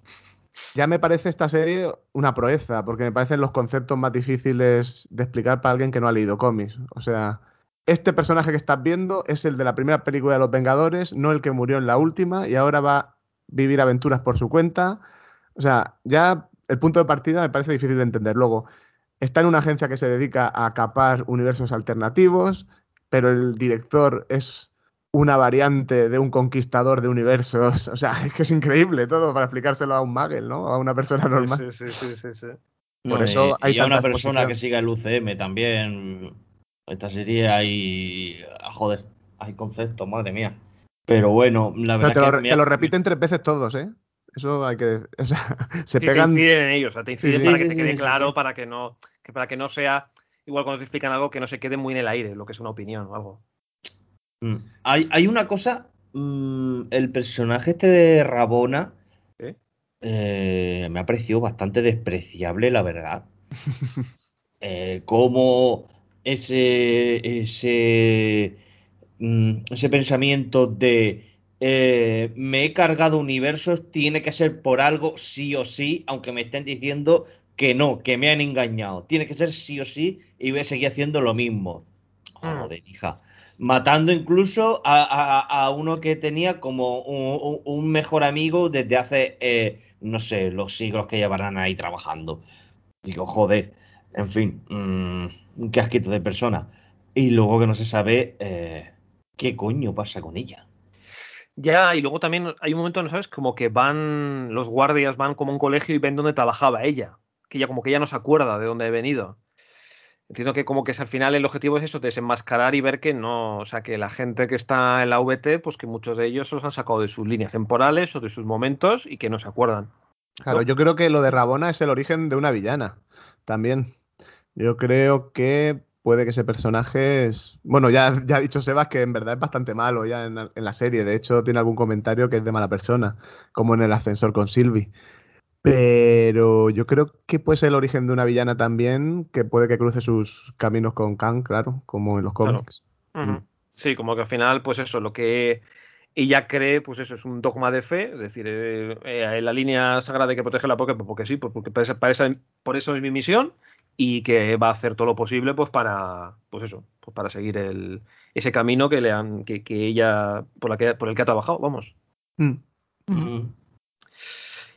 ya me parece esta serie una proeza, porque me parecen los conceptos más difíciles de explicar para alguien que no ha leído cómics. O sea, este personaje que estás viendo es el de la primera película de Los Vengadores, no el que murió en la última, y ahora va a vivir aventuras por su cuenta. O sea, ya el punto de partida me parece difícil de entender. Luego, está en una agencia que se dedica a capar universos alternativos, pero el director es una variante de un conquistador de universos. O sea, es que es increíble todo para explicárselo a un Magel, ¿no? A una persona normal. Sí, sí, sí, sí, sí. Por No, eso y- hay y a una persona exposición. que siga el UCM también. Esta serie hay. ah, Joder, hay conceptos, madre mía. Pero bueno, la Pero verdad te lo, que me te lo repiten tres veces todos, ¿eh? Eso hay que. O sea, se Sí, te pegan. inciden en ellos, o sea, te inciden Sí, para sí, que te quede sí, claro, sí. para que no, que para que no sea, igual cuando te explican algo, que no se quede muy en el aire, lo que es una opinión o algo. Mm. Hay, hay una cosa. mm, el personaje este de Rabona. ¿Sí? eh, me ha parecido bastante despreciable, la verdad. Eh, como ese, ese, mm, ese pensamiento de eh, me he cargado universos, tiene que ser por algo sí o sí, aunque me estén diciendo que no, que me han engañado. Tiene que ser sí o sí y voy a seguir haciendo lo mismo. Mm. Joder, hija. matando incluso a, a- a uno que tenía como un, mejor amigo desde hace, eh, no sé, los siglos que llevarán ahí trabajando. Digo, joder, en fin, mm, un casquito de persona. Y luego que no se sabe eh, qué coño pasa con ella. Ya, y luego también hay un momento, ¿no sabes? Como que van, los guardias van como a un colegio y ven dónde trabajaba ella. Que ella como que ya no se acuerda de dónde ha venido. Entiendo que como que al final el objetivo es eso, desenmascarar y ver que no, o sea, que la gente que está en la VT, pues que muchos de ellos se los han sacado de sus líneas temporales o de sus momentos y que no se acuerdan. Claro, yo creo que lo de Rabona es el origen de una villana. También. Yo creo que puede que ese personaje es. Bueno, ya, ya ha dicho Sebas que en verdad es bastante malo ya en, la- en la serie. De hecho, tiene algún comentario que es de mala persona, como en el ascensor con Sylvie. Pero yo creo que puede ser el origen de una villana también, que puede que cruce sus caminos con Kang, claro, como en los cómics. Mm. Sí, como que al final, pues eso, lo que ella cree, pues eso es un dogma de fe, es decir, eh, eh, la línea sagrada hay que protegerla porque, pues porque sí, pues porque para esa- para esa- por eso es mi misión y que va a hacer todo lo posible, pues para, pues eso, pues para seguir el, ese camino que le han, que, que ella, por la que, por el que ha trabajado, vamos. Mm. Mm.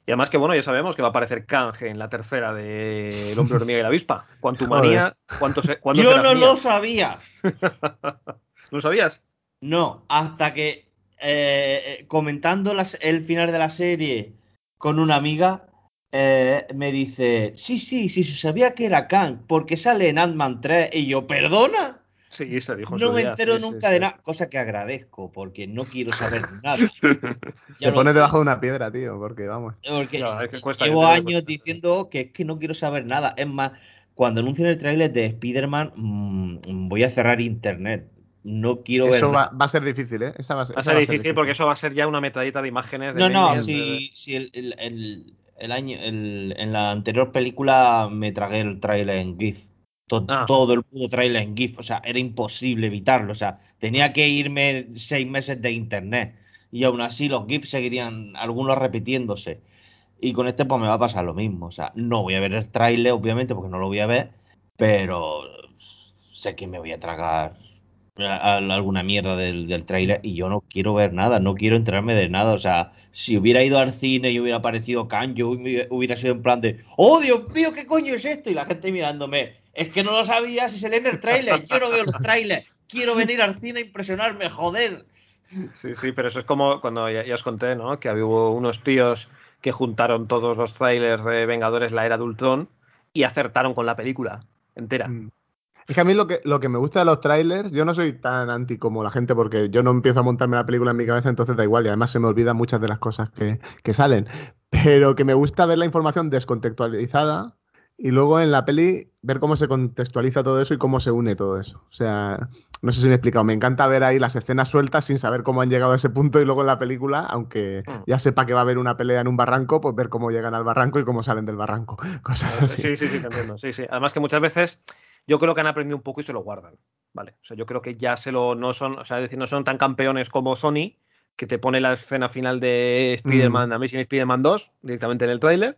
Y además que bueno, ya sabemos que va a aparecer Kang en la tercera de El hombre hormiga y la avispa. Cuantumanía, ¿cuánto se, cuándo Yo no mía? lo sabía. ¿Lo sabías? No, hasta que eh, eh, comentando las- el final de la serie con una amiga, eh, me dice, sí, sí, sí, se sabía que era Kang, porque sale en Ant-Man 3, y yo, ¿perdona? Sí, se dijo No me día, entero sí, nunca sí. de nada, cosa que agradezco, porque no quiero saber nada. Te pones debajo de una piedra, tío, porque vamos. porque Ya, es que cuesta, llevo años cuesta. diciendo que es que no quiero saber nada. Es más, cuando anuncien el tráiler de Spider-Man, mm, voy a cerrar internet. No quiero ver Eso nada. va, va a ser difícil, ¿eh? Esa va a ser, Va a esa ser va difícil porque eso va a ser ya una metadita de imágenes de No, no, de- si, si el, el- el- el año, el- en la anterior película me tragué el tráiler en GIF. To- Ah. Todo el puto tráiler en GIF. O sea, era imposible evitarlo. O sea, tenía que irme seis meses de internet. Y aún así los GIFs seguirían algunos repitiéndose. Y con este pues me va a pasar lo mismo. O sea, no voy a ver el tráiler, obviamente, porque no lo voy a ver. Pero sé que me voy a tragar a- a- alguna mierda del, del tráiler y yo no quiero ver nada, no quiero enterarme de nada. O sea, si hubiera ido al cine y hubiera aparecido hubi- hubiera sido en plan de, ¡Oh, Dios mío, qué coño es esto! Y la gente mirándome, es que no lo sabía si se lee en el tráiler, yo no veo los trailers, quiero venir al cine a impresionarme, joder. Sí, sí, pero eso es como cuando ya, ya os conté, ¿no? Que hubo unos tíos que juntaron todos los trailers de Vengadores la era de Ultron y acertaron con la película entera. Mm. Es que a mí lo que, lo que me gusta de los trailers, yo no soy tan anti como la gente porque yo no empiezo a montarme la película en mi cabeza, entonces da igual y además se me olvidan muchas de las cosas que, que salen. Pero que me gusta ver la información descontextualizada y luego en la peli ver cómo se contextualiza todo eso y cómo se une todo eso. O sea, no sé si me he explicado, me encanta ver ahí las escenas sueltas sin saber cómo han llegado a ese punto y luego en la película, aunque Mm. ya sepa que va a haber una pelea en un barranco, pues ver cómo llegan al barranco y cómo salen del barranco. Cosas así. Sí, sí, sí, te entiendo. Sí, sí. Además que muchas veces yo creo que han aprendido un poco y se lo guardan. Vale. O sea, yo creo que ya se lo no son, o sea, es decir, no son tan campeones como Sony, que te pone la escena final de Spider-Man, Mm. Amazing Spider-Man 2, directamente en el tráiler,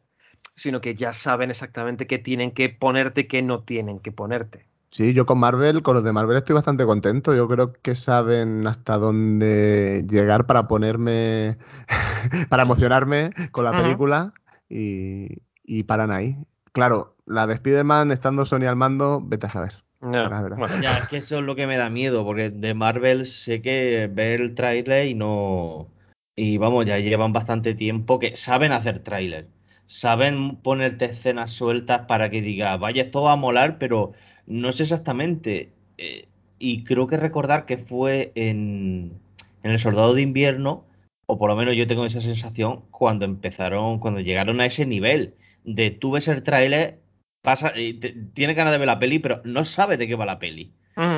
sino que ya saben exactamente qué tienen que ponerte y qué no tienen que ponerte. Sí, yo con Marvel, con los de Marvel estoy bastante contento. Yo creo que saben hasta dónde llegar para ponerme, para emocionarme con la película y, y paran ahí. Claro, la de Spider-Man estando Sony al mando, vete a saber. Ya, bueno. Es que eso es lo que me da miedo, porque de Marvel sé que ver el tráiler y no... Y vamos, ya llevan bastante tiempo que saben hacer tráiler. Saben ponerte escenas sueltas para que diga, vaya, esto va a molar, pero no sé exactamente. Eh, y creo que recordar que fue en, en El Soldado de Invierno, o por lo menos yo tengo esa sensación, cuando empezaron, cuando llegaron a ese nivel de tú ves el tráiler, pasa, y te- tiene ganas de ver la peli, pero no sabe de qué va la peli.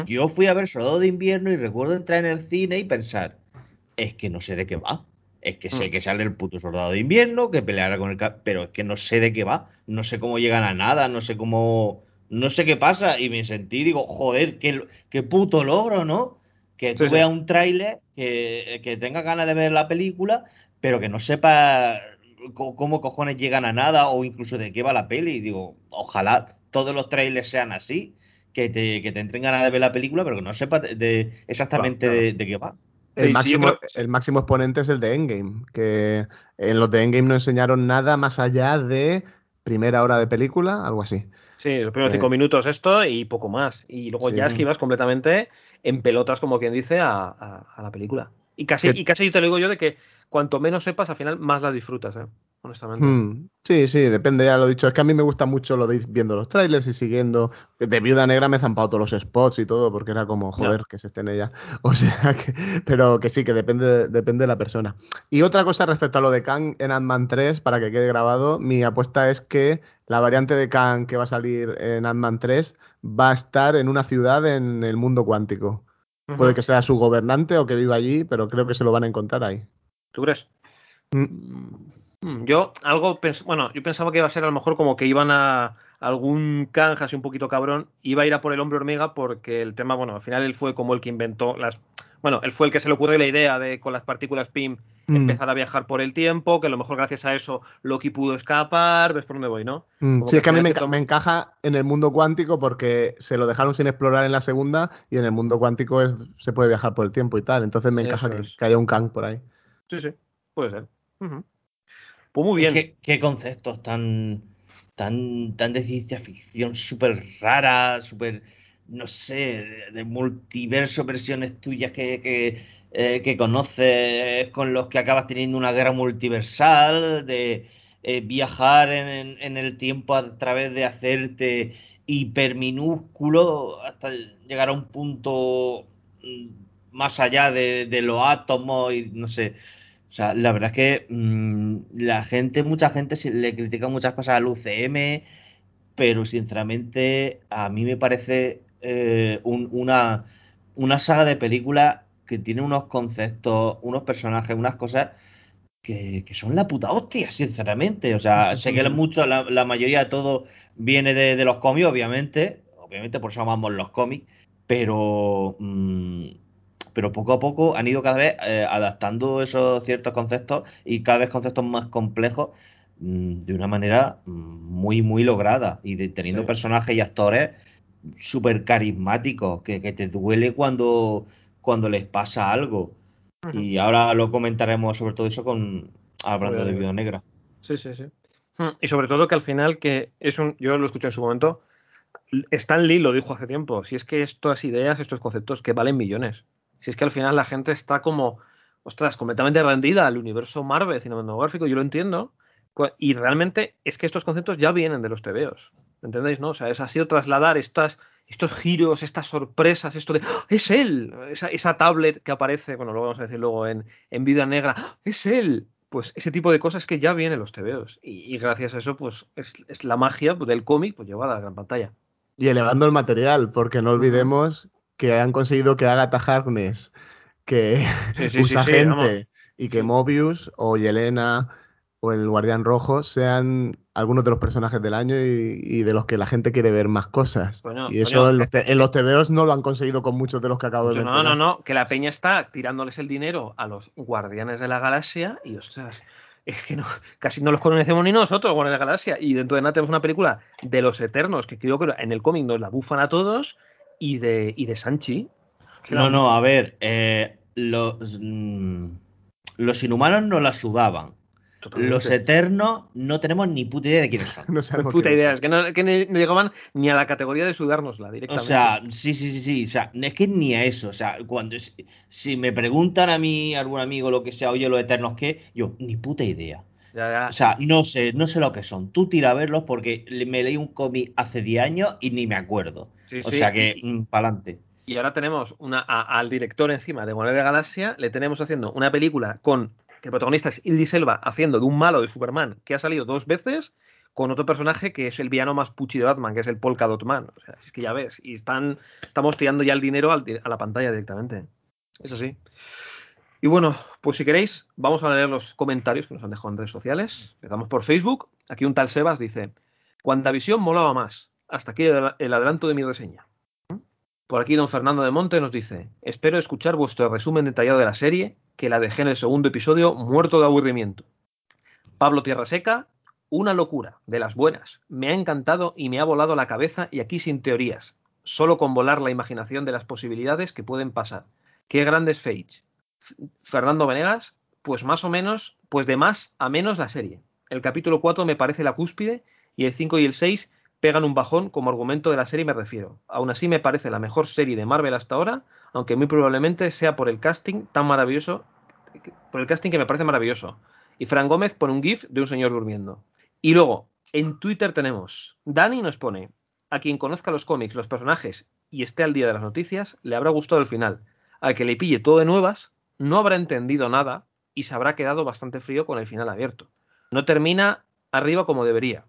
Yo fui a ver Soldado de Invierno y recuerdo entrar en el cine y pensar, es que no sé de qué va. Es que sé Mm. que sale el puto Soldado de Invierno, que peleará con el... Pero es que no sé de qué va. No sé cómo llegan a nada, no sé cómo... No sé qué pasa. Y me sentí, digo, joder, qué, qué puto logro, ¿no? Que tú Sí, sí. veas un tráiler, que, que tenga ganas de ver la película, pero que no sepa cómo cojones llegan a nada o incluso de qué va la peli. Y digo, ojalá todos los trailers sean así que te, que te entren ganas de ver la película, pero que no sepas de, de exactamente Claro. de, de qué va. El, Sí, máximo, creo- el máximo exponente es el de Endgame, que en los de Endgame no enseñaron nada más allá de primera hora de película, algo así. Sí, los primeros Eh, cinco minutos esto y poco más. Y luego Sí. ya es que ibas completamente en pelotas, como quien dice, a, a- a la película. Y casi, Que- y casi te lo digo yo de que cuanto menos sepas, al final más la disfrutas, eh, honestamente. Hmm, Sí, sí, depende, ya lo he dicho. Es que a mí me gusta mucho lo de ir viendo los trailers y siguiendo. De Viuda Negra me he zampado todos los spots y todo, porque era como, joder, que se estén ella. O sea, que, pero que sí, que depende, depende de la persona. Y otra cosa respecto a lo de Kang en Ant-Man 3, para que quede grabado, mi apuesta es que la variante de Kang que va a salir en Ant-Man 3 va a estar en una ciudad en el mundo cuántico. Puede que sea su gobernante o que viva allí, pero creo que se lo van a encontrar ahí. ¿Tú crees? Mm, Mm, Yo algo bueno, yo pensaba que iba a ser a lo mejor como que iban a algún canje así un poquito cabrón, iba a ir a por el hombre hormiga porque el tema, bueno, al final él fue como el que inventó las bueno, él fue el que se le ocurrió la idea de con las partículas PIM Mm. empezar a viajar por el tiempo, que a lo mejor gracias a eso Loki pudo escapar, ves por dónde voy, ¿no? Mm, Sí, es que a mí me, enca- me encaja en el mundo cuántico porque se lo dejaron sin explorar en la segunda y en el mundo cuántico es, se puede viajar por el tiempo y tal. Entonces me encaja que, haya un Kang por ahí. Sí, sí, puede ser. Pues muy bien. ¿Qué, qué conceptos tan, tan, tan de ciencia ficción súper raras, súper, no sé, de, de multiverso, versiones tuyas que, que, eh, que conoces, con los que acabas teniendo una guerra multiversal, de eh, viajar en, el tiempo a través de hacerte hiperminúsculo hasta llegar a un punto mm, más allá de, los átomos y no sé. O sea, la verdad es que mm, la gente, mucha gente le critica muchas cosas al UCM, pero sinceramente a mí me parece eh, un- una, una saga de películas que tiene unos conceptos, unos personajes, unas cosas que, que son la puta hostia, sinceramente. O sea, sé que mucho, la, la mayoría de todo viene de, de los cómics, obviamente. Obviamente, por eso amamos los cómics. Pero, mm, pero poco a poco han ido cada vez eh, adaptando esos ciertos conceptos y cada vez conceptos más complejos mm, de una manera mm, muy, muy lograda. Y de- teniendo Sí. personajes y actores súper carismáticos, que, que te duele cuando, cuando les pasa algo. Y ahora lo comentaremos sobre todo eso con hablando de. Viuda Negra. Sí, sí, sí. Mm, Y sobre todo que al final que es un, yo lo escuché en su momento, Stan Lee lo dijo hace tiempo, si es que estas ideas, estos conceptos que valen millones, si es que al final la gente está como, ostras, completamente rendida al universo Marvel cinematográfico, yo lo entiendo, y realmente es que estos conceptos ya vienen de los TVOs, ¿entendéis? No? O sea, es ha sido trasladar estas, estos giros, estas sorpresas, esto de, ¡Ah! es él, esa, esa tablet que aparece, bueno, lo vamos a decir luego en, en Vida Negra, ¡Ah! es él, pues ese tipo de cosas que ya vienen en los TVOs, y, y gracias a eso, pues es, es la magia del cómic pues llevada a la gran pantalla. Y elevando el material, porque no olvidemos que han conseguido que Agatha Harkness, que Sí, sí, usa sí, gente, y que. Mobius o Yelena o el Guardián Rojo sean algunos de los personajes del año y, y de los que la gente quiere ver más cosas. Coño, y eso coño, en, los te- en los TVOs no lo han conseguido con muchos de los que acabo de Yo, no, mencionar. no, no, que la peña está tirándoles el dinero a los guardianes de la galaxia y, ostras, es que no, casi no los conocemos ni nosotros, los guardianes de la galaxia. Y dentro de nada tenemos una película de los eternos, que creo que en el cómic nos la bufan a todos, y de, y de Sanchi. No, no, a ver, eh, los, mm, los inhumanos no la sudaban. Totalmente. Los eternos no tenemos ni puta idea de quiénes son. No sabemos puta quiénes idea, son. es que no, que no llegaban ni a la categoría de sudárnosla O directamente. sea, sí, sí, sí, sí. O sea, es que ni a eso. O sea, cuando es- si me preguntan a mí, algún amigo, lo que sea, oye, los eternos qué, yo, ni puta idea. Ya, ya. O sea, no sé, no sé lo que son. Tú tira a verlos porque me leí un cómic hace 10 años y ni me acuerdo. Sí, o sí, sea que, y- mm, pa'lante. Y ahora tenemos una, a- al director encima de Guardianes de la Galaxia, le tenemos haciendo una película con que el protagonista es Idris Elba haciendo de un malo de Superman que ha salido dos veces con otro personaje que es el villano más puchi de Batman, que es el Polka Dot Man. O sea, es que ya ves, y están, estamos tirando ya el dinero a la pantalla directamente. Eso sí. Y bueno, pues si queréis, vamos a leer los comentarios que nos han dejado en redes sociales. Empezamos por Facebook. Aquí un tal Sebas dice: WandaVision molaba más. Hasta aquí el adelanto de mi reseña. Por aquí don Fernando de Monte nos dice, espero escuchar vuestro resumen detallado de la serie, que la dejé en el segundo episodio muerto de aburrimiento. Pablo Tierra Seca, una locura, de las buenas. Me ha encantado y me ha volado la cabeza y aquí sin teorías. solo con volar la imaginación de las posibilidades que pueden pasar. Qué grandes Fates. Fernando Venegas, pues más o menos, pues de más a menos la serie. El capítulo 4 me parece la cúspide y el 5 y el 6 pegan un bajón como argumento de la serie me refiero. Aún así me parece la mejor serie de Marvel hasta ahora, aunque muy probablemente sea por el casting tan maravilloso, por el casting que me parece maravilloso. Y Fran Gómez pone un GIF de un señor durmiendo. Y luego, en Twitter tenemos, Dani nos pone, a quien conozca los cómics, los personajes y esté al día de las noticias, le habrá gustado el final. Al que le pille todo de nuevas, no habrá entendido nada y se habrá quedado bastante frío con el final abierto. No termina arriba como debería.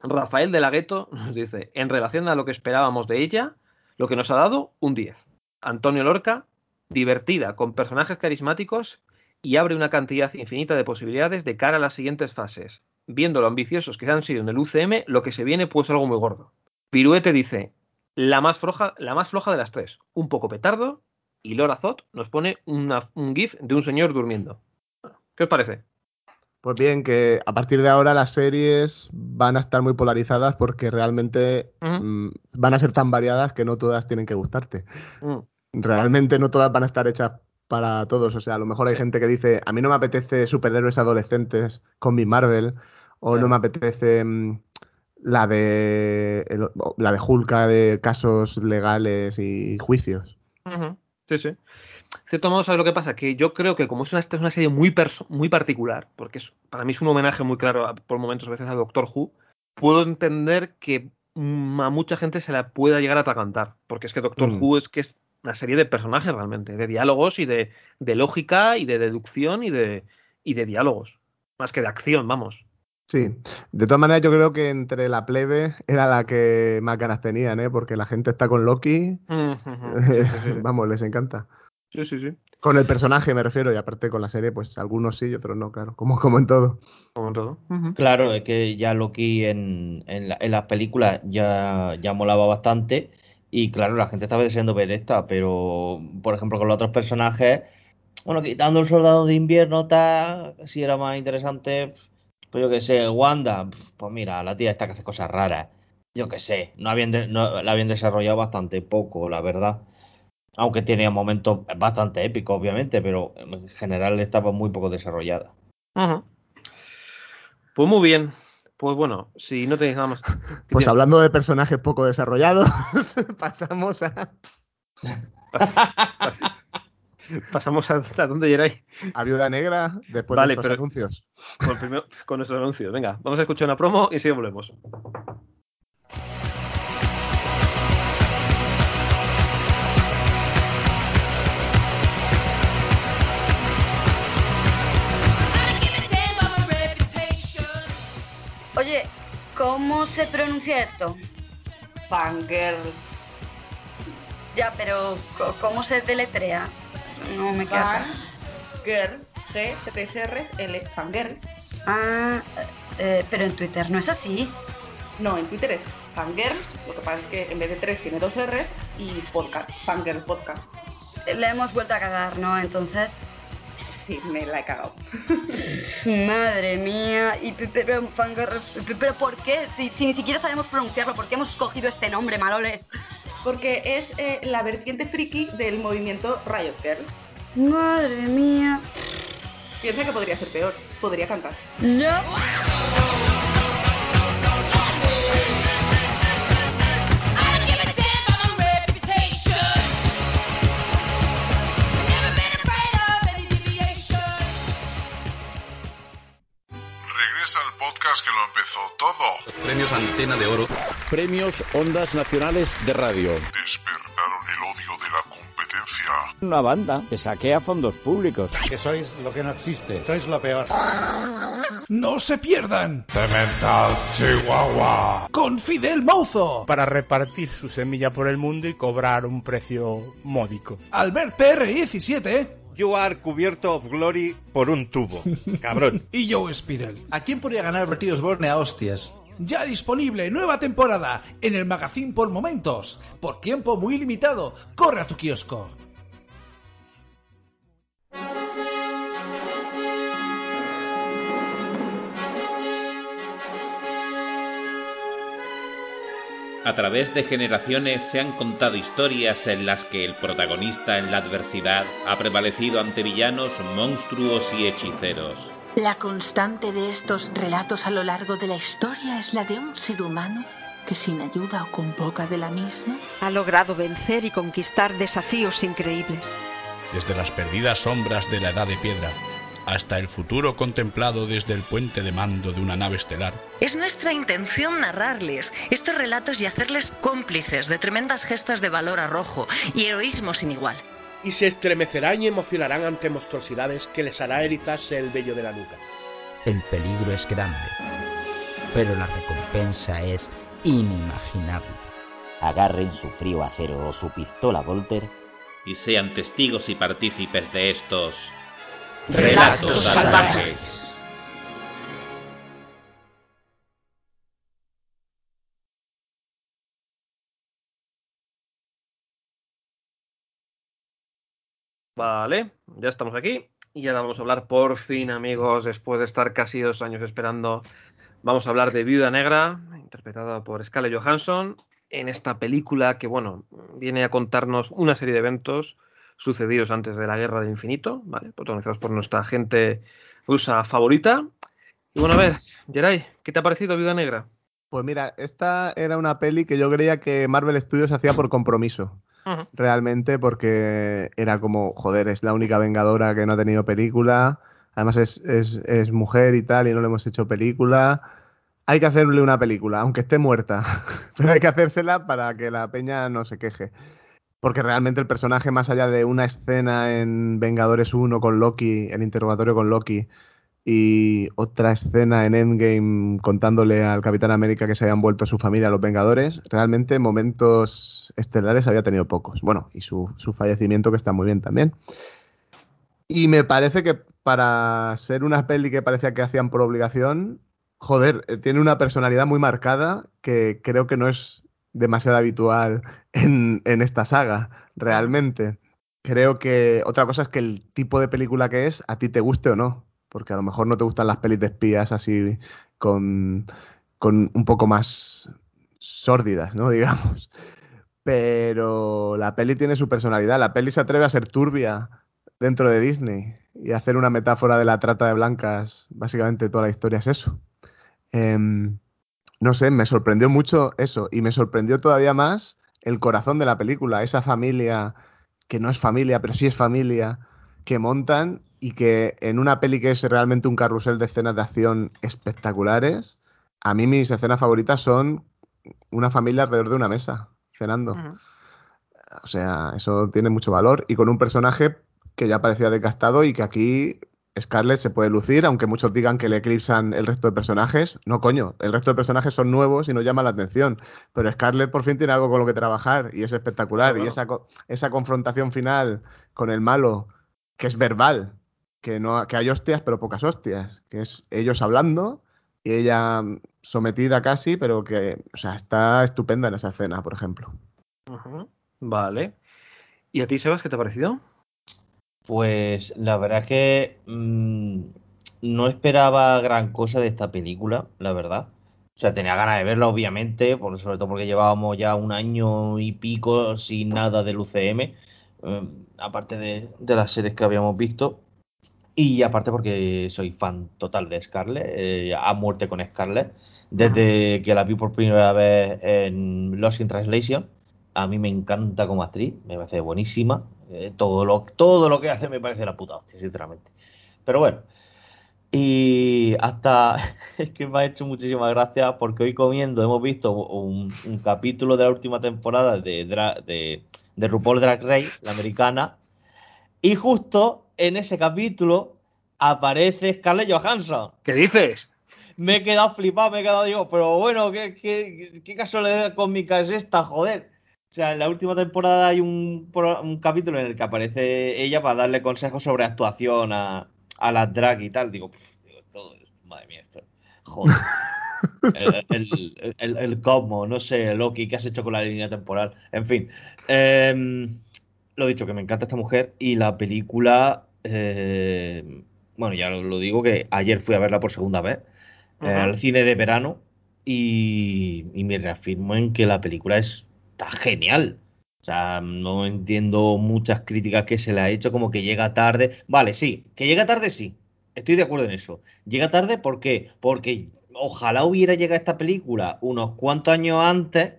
Rafael de la Gueto nos dice, en relación a lo que esperábamos de ella, lo que nos ha dado, un 10. Antonio Lorca, divertida, con personajes carismáticos y abre una cantidad infinita de posibilidades de cara a las siguientes fases. Viendo lo ambiciosos que han sido en el UCM, lo que se viene puede ser algo muy gordo. Piruete dice, la más floja, la más floja de las tres, un poco petardo, y Laura Zot nos pone un GIF de un señor durmiendo. ¿Qué os parece? Pues bien, que a partir de ahora las series van a estar muy polarizadas porque realmente mm, van a ser tan variadas que no todas tienen que gustarte. Mm, Realmente no todas van a estar hechas para todos. O sea, a lo mejor hay gente que dice, a mí no me apetece superhéroes adolescentes con mi Marvel, o no me apetece mm, la de el- la de Hulka de casos legales y juicios. Sí, sí. De cierto modo, ¿sabes lo que pasa? Que yo creo que como es una, es una serie muy, perso- muy particular, porque es, para mí es un homenaje muy claro a- por momentos a veces a Doctor Who, puedo entender que a mucha gente se la pueda llegar a atragantar, porque es que Doctor Mm. Who es que es una serie de personajes realmente, de diálogos y de, de lógica y de deducción y de, y de diálogos, más que de acción, vamos. Sí, de todas maneras yo creo que entre la plebe era la que más ganas tenían, ¿eh? porque la gente está con Loki, Mm, vamos, les encanta. Sí, sí, sí, Con el personaje me refiero, y aparte con la serie, pues algunos sí y otros no, claro, como, como en todo. como en todo. Claro, es que ya Loki en, en, la- en las películas ya, ya molaba bastante. Y claro, la gente estaba deseando ver esta, pero por ejemplo con los otros personajes, bueno, quitando el soldado de invierno, tal, si era más interesante, pues yo qué sé, Wanda, pues mira, la tía esta que hace cosas raras, yo qué sé, no habían de- no- la habían desarrollado bastante poco, la verdad. Aunque tenía momentos bastante épicos, obviamente, pero en general estaba muy poco desarrollada. Pues muy bien. Pues bueno, si no tenéis nada más. Pues hablando de personajes poco desarrollados, pasamos a, Pas- Pasamos a, a donde queráis. a Viuda Negra después Vale, de estos pero- anuncios. Con, primero- con nuestro anuncio. Venga, vamos a escuchar una promo y sí volvemos. Oye, ¿cómo se pronuncia esto? Fangirl. Ya, pero ¿cómo se deletrea? No me queda Fangirl. G, T, S, R, L. Fangirl. Ah, eh, pero en Twitter no es así. No, en Twitter es Fangirl. Lo que pasa es que en vez de tres tiene dos R y podcast. Fangirl Podcast. Le hemos vuelto a cagar, ¿no? Entonces, Me la he cagado. madre mía. Y pe- pero, pero ¿por qué? Si, si ni siquiera sabemos pronunciarlo, ¿por qué hemos escogido este nombre, maloles? Porque es eh, la vertiente friki del movimiento Riot Girl. Madre mía. Piensa que podría ser peor. Podría cantar. No. Regresa al podcast que lo empezó todo. Premios Antena de Oro. Premios Ondas Nacionales de Radio. Despertaron el odio de la competencia. Una banda que saquea fondos públicos. Que sois lo que no existe. Sois lo peor. No se pierdan Cemental Chihuahua. con Fidel Mouzo, Para repartir su semilla por el mundo y cobrar un precio módico. Albert PR17 You are cubierto of glory por un tubo. Cabrón. y Joe Spiral. ¿A quién podría ganar Bertie Osborne a hostias? Ya disponible nueva temporada en el magazine por momentos. Por tiempo muy limitado. Corre a tu kiosco. A través de generaciones se han contado historias en las que el protagonista en la adversidad ha prevalecido ante villanos, monstruos y hechiceros. La constante de estos relatos a lo largo de la historia es la de un ser humano que sin ayuda o con poca de la misma ha logrado vencer y conquistar desafíos increíbles. Desde las perdidas sombras de la Edad de Piedra hasta el futuro contemplado desde el puente de mando de una nave estelar. Es nuestra intención narrarles estos relatos y hacerles cómplices de tremendas gestas de valor arrojo y heroísmo sin igual. Y se estremecerán y emocionarán ante monstruosidades que les hará erizarse el vello de la nuca. El peligro es grande, pero la recompensa es inimaginable. Agarren su frío acero o su pistola Volter y sean testigos y partícipes de estos Relatos salvajes. Vale, ya estamos aquí. Y ahora vamos a hablar por fin, amigos, después de estar casi dos años esperando. Vamos a hablar de Viuda Negra, interpretada por Scarlett Johansson, en esta película que, bueno, viene a contarnos una serie de eventos sucedidos antes de la Guerra del Infinito, ¿vale? protagonizados por nuestra gente rusa favorita. Y bueno, a ver, Geray, ¿qué te ha parecido Viuda Negra? Pues mira, esta era una peli que yo creía que Marvel Studios hacía por compromiso. Realmente, porque era como, joder, es la única Vengadora que no ha tenido película. Además es, es, es mujer y tal, y no le hemos hecho película. Hay que hacerle una película, aunque esté muerta. Pero hay que hacérsela para que la peña no se queje. Porque realmente el personaje, más allá de una escena en Vengadores 1 con Loki, el interrogatorio con Loki, y otra escena en Endgame contándole al Capitán América que se habían vuelto su familia los Vengadores, realmente momentos estelares había tenido pocos. Bueno, y su, su fallecimiento que está muy bien también. Y me parece que para ser una peli que parecía que hacían por obligación, joder, eh, tiene una personalidad muy marcada que creo que no es demasiado habitual en, en, esta saga, realmente. Creo que otra cosa es que el tipo de película que es, a ti te guste o no, porque a lo mejor no te gustan las pelis de espías así con, con un poco más sórdidas, ¿no? Digamos. Pero la peli tiene su personalidad, la peli se atreve a ser turbia dentro de Disney y hacer una metáfora de la trata de blancas, básicamente toda la historia es eso. Eh, no sé, me sorprendió mucho eso y me sorprendió todavía más el corazón de la película, esa familia que no es familia, pero sí es familia, que montan y que en una peli que es realmente un carrusel de escenas de acción espectaculares, a mí mis escenas favoritas son una familia alrededor de una mesa, cenando. Uh -huh. O sea, eso tiene mucho valor y con un personaje que ya parecía desgastado y que aquí Scarlett se puede lucir, aunque muchos digan que le eclipsan el resto de personajes. No, coño, el resto de personajes son nuevos y no llaman la atención. Pero Scarlett por fin tiene algo con lo que trabajar y es espectacular. Claro. Y esa, esa confrontación final con el malo, que es verbal, que, no, que hay hostias, pero pocas hostias, que es ellos hablando y ella sometida casi, pero que o sea, está estupenda en esa escena, por ejemplo. Uh -huh. Vale. ¿Y a ti, Sebas, qué te ha parecido? Pues la verdad es que mmm, no esperaba gran cosa de esta película, la verdad. O sea, tenía ganas de verla, obviamente, por, sobre todo porque llevábamos ya un año y pico sin nada del UCM, eh, aparte de, de, las series que habíamos visto. Y aparte porque soy fan total de Scarlett, eh, a muerte con Scarlett, desde que la vi por primera vez en Lost in Translation. A mí me encanta como actriz, me parece buenísima. Eh, todo, lo, todo lo que hace me parece la puta hostia, sinceramente. Pero bueno. Y hasta es que me ha hecho muchísimas gracias porque hoy comiendo hemos visto un, un capítulo de la última temporada de, de, de RuPaul Drag Race, la americana. Y justo en ese capítulo aparece Scarlett Johansson. ¿Qué dices? Me he quedado flipado, me he quedado, digo, pero bueno, ¿qué, qué, qué casualidad cómica es esta, joder? O sea, en la última temporada hay un, un, capítulo en el que aparece ella para darle consejos sobre actuación a, a las drag y tal. Digo, digo todo, madre mía, esto, joder. el, el, el, el, cosmo, no sé, Loki, ¿qué has hecho con la línea temporal? En fin, eh, lo dicho, que me encanta esta mujer y la película, eh, bueno, ya lo, lo, digo que ayer fui a verla por segunda vez -huh. al cine de verano y, y me reafirmo en que la película es- está genial. O sea, no entiendo muchas críticas que se le ha hecho, como que llega tarde. Vale, sí, que llega tarde, sí. Estoy de acuerdo en eso. Llega tarde, ¿por qué? Porque ojalá hubiera llegado esta película unos cuantos años antes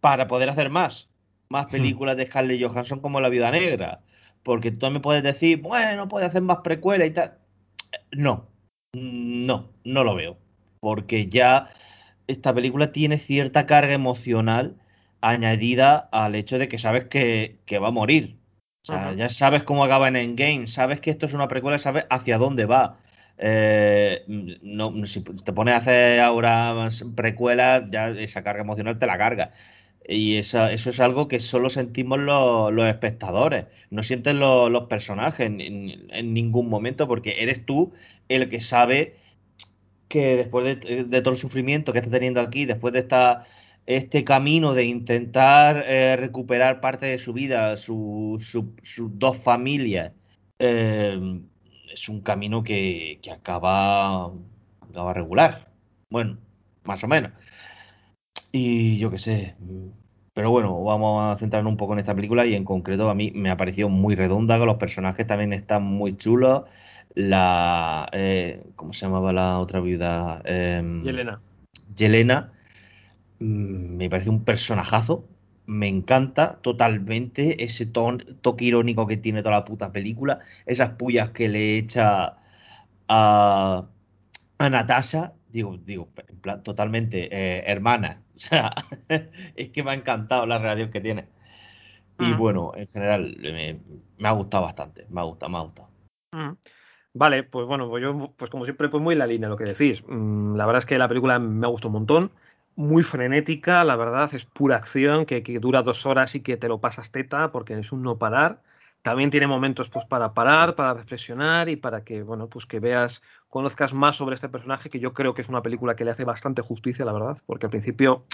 para poder hacer más. Más películas de Scarlett Johansson como La Viuda Negra. Porque tú me puedes decir, bueno, puede hacer más precuelas y tal. No, no, no lo veo. Porque ya esta película tiene cierta carga emocional añadida al hecho de que sabes que, que va a morir. O sea, Ajá. ya sabes cómo acaba en Endgame, sabes que esto es una precuela, sabes hacia dónde va. Eh, no, si te pones a hacer ahora precuelas, ya esa carga emocional te la carga. Y esa- eso es algo que solo sentimos los, los espectadores, no sienten los, los personajes en, en- en ningún momento, porque eres tú el que sabe que después de, de todo el sufrimiento que está teniendo aquí, después de esta, este camino de intentar eh, recuperar parte de su vida, su- su- sus dos familias, eh, es un camino que, que acaba, acaba regular. Bueno, más o menos. Y yo qué sé. Pero bueno, vamos a centrarnos un poco en esta película y en concreto a mí me ha parecido muy redonda, que los personajes también están muy chulos. La... eh, ¿cómo se llamaba la otra viuda? Em, Yelena. Yelena. Mm, Me parece un personajazo. Me encanta totalmente ese ton- toque irónico que tiene toda la puta película. Esas pullas que le echa a, a Natasha, digo, digo, en plan, totalmente eh, hermana. O sea, es que me ha encantado la relación que tiene. Y Mm. bueno, en general, me, me ha gustado bastante. Me ha gustado, me ha gustado. Mm. Vale, pues bueno, pues yo, pues como siempre, pues muy en la línea lo que decís. Mm, la verdad es que la película me ha gustado un montón. Muy frenética, la verdad, es pura acción, que, dura dos horas y que te lo pasas teta, porque es un no parar. También tiene momentos pues para parar, para reflexionar y para que, bueno, pues que veas, conozcas más sobre este personaje, que yo creo que es una película que le hace bastante justicia, la verdad, porque al principio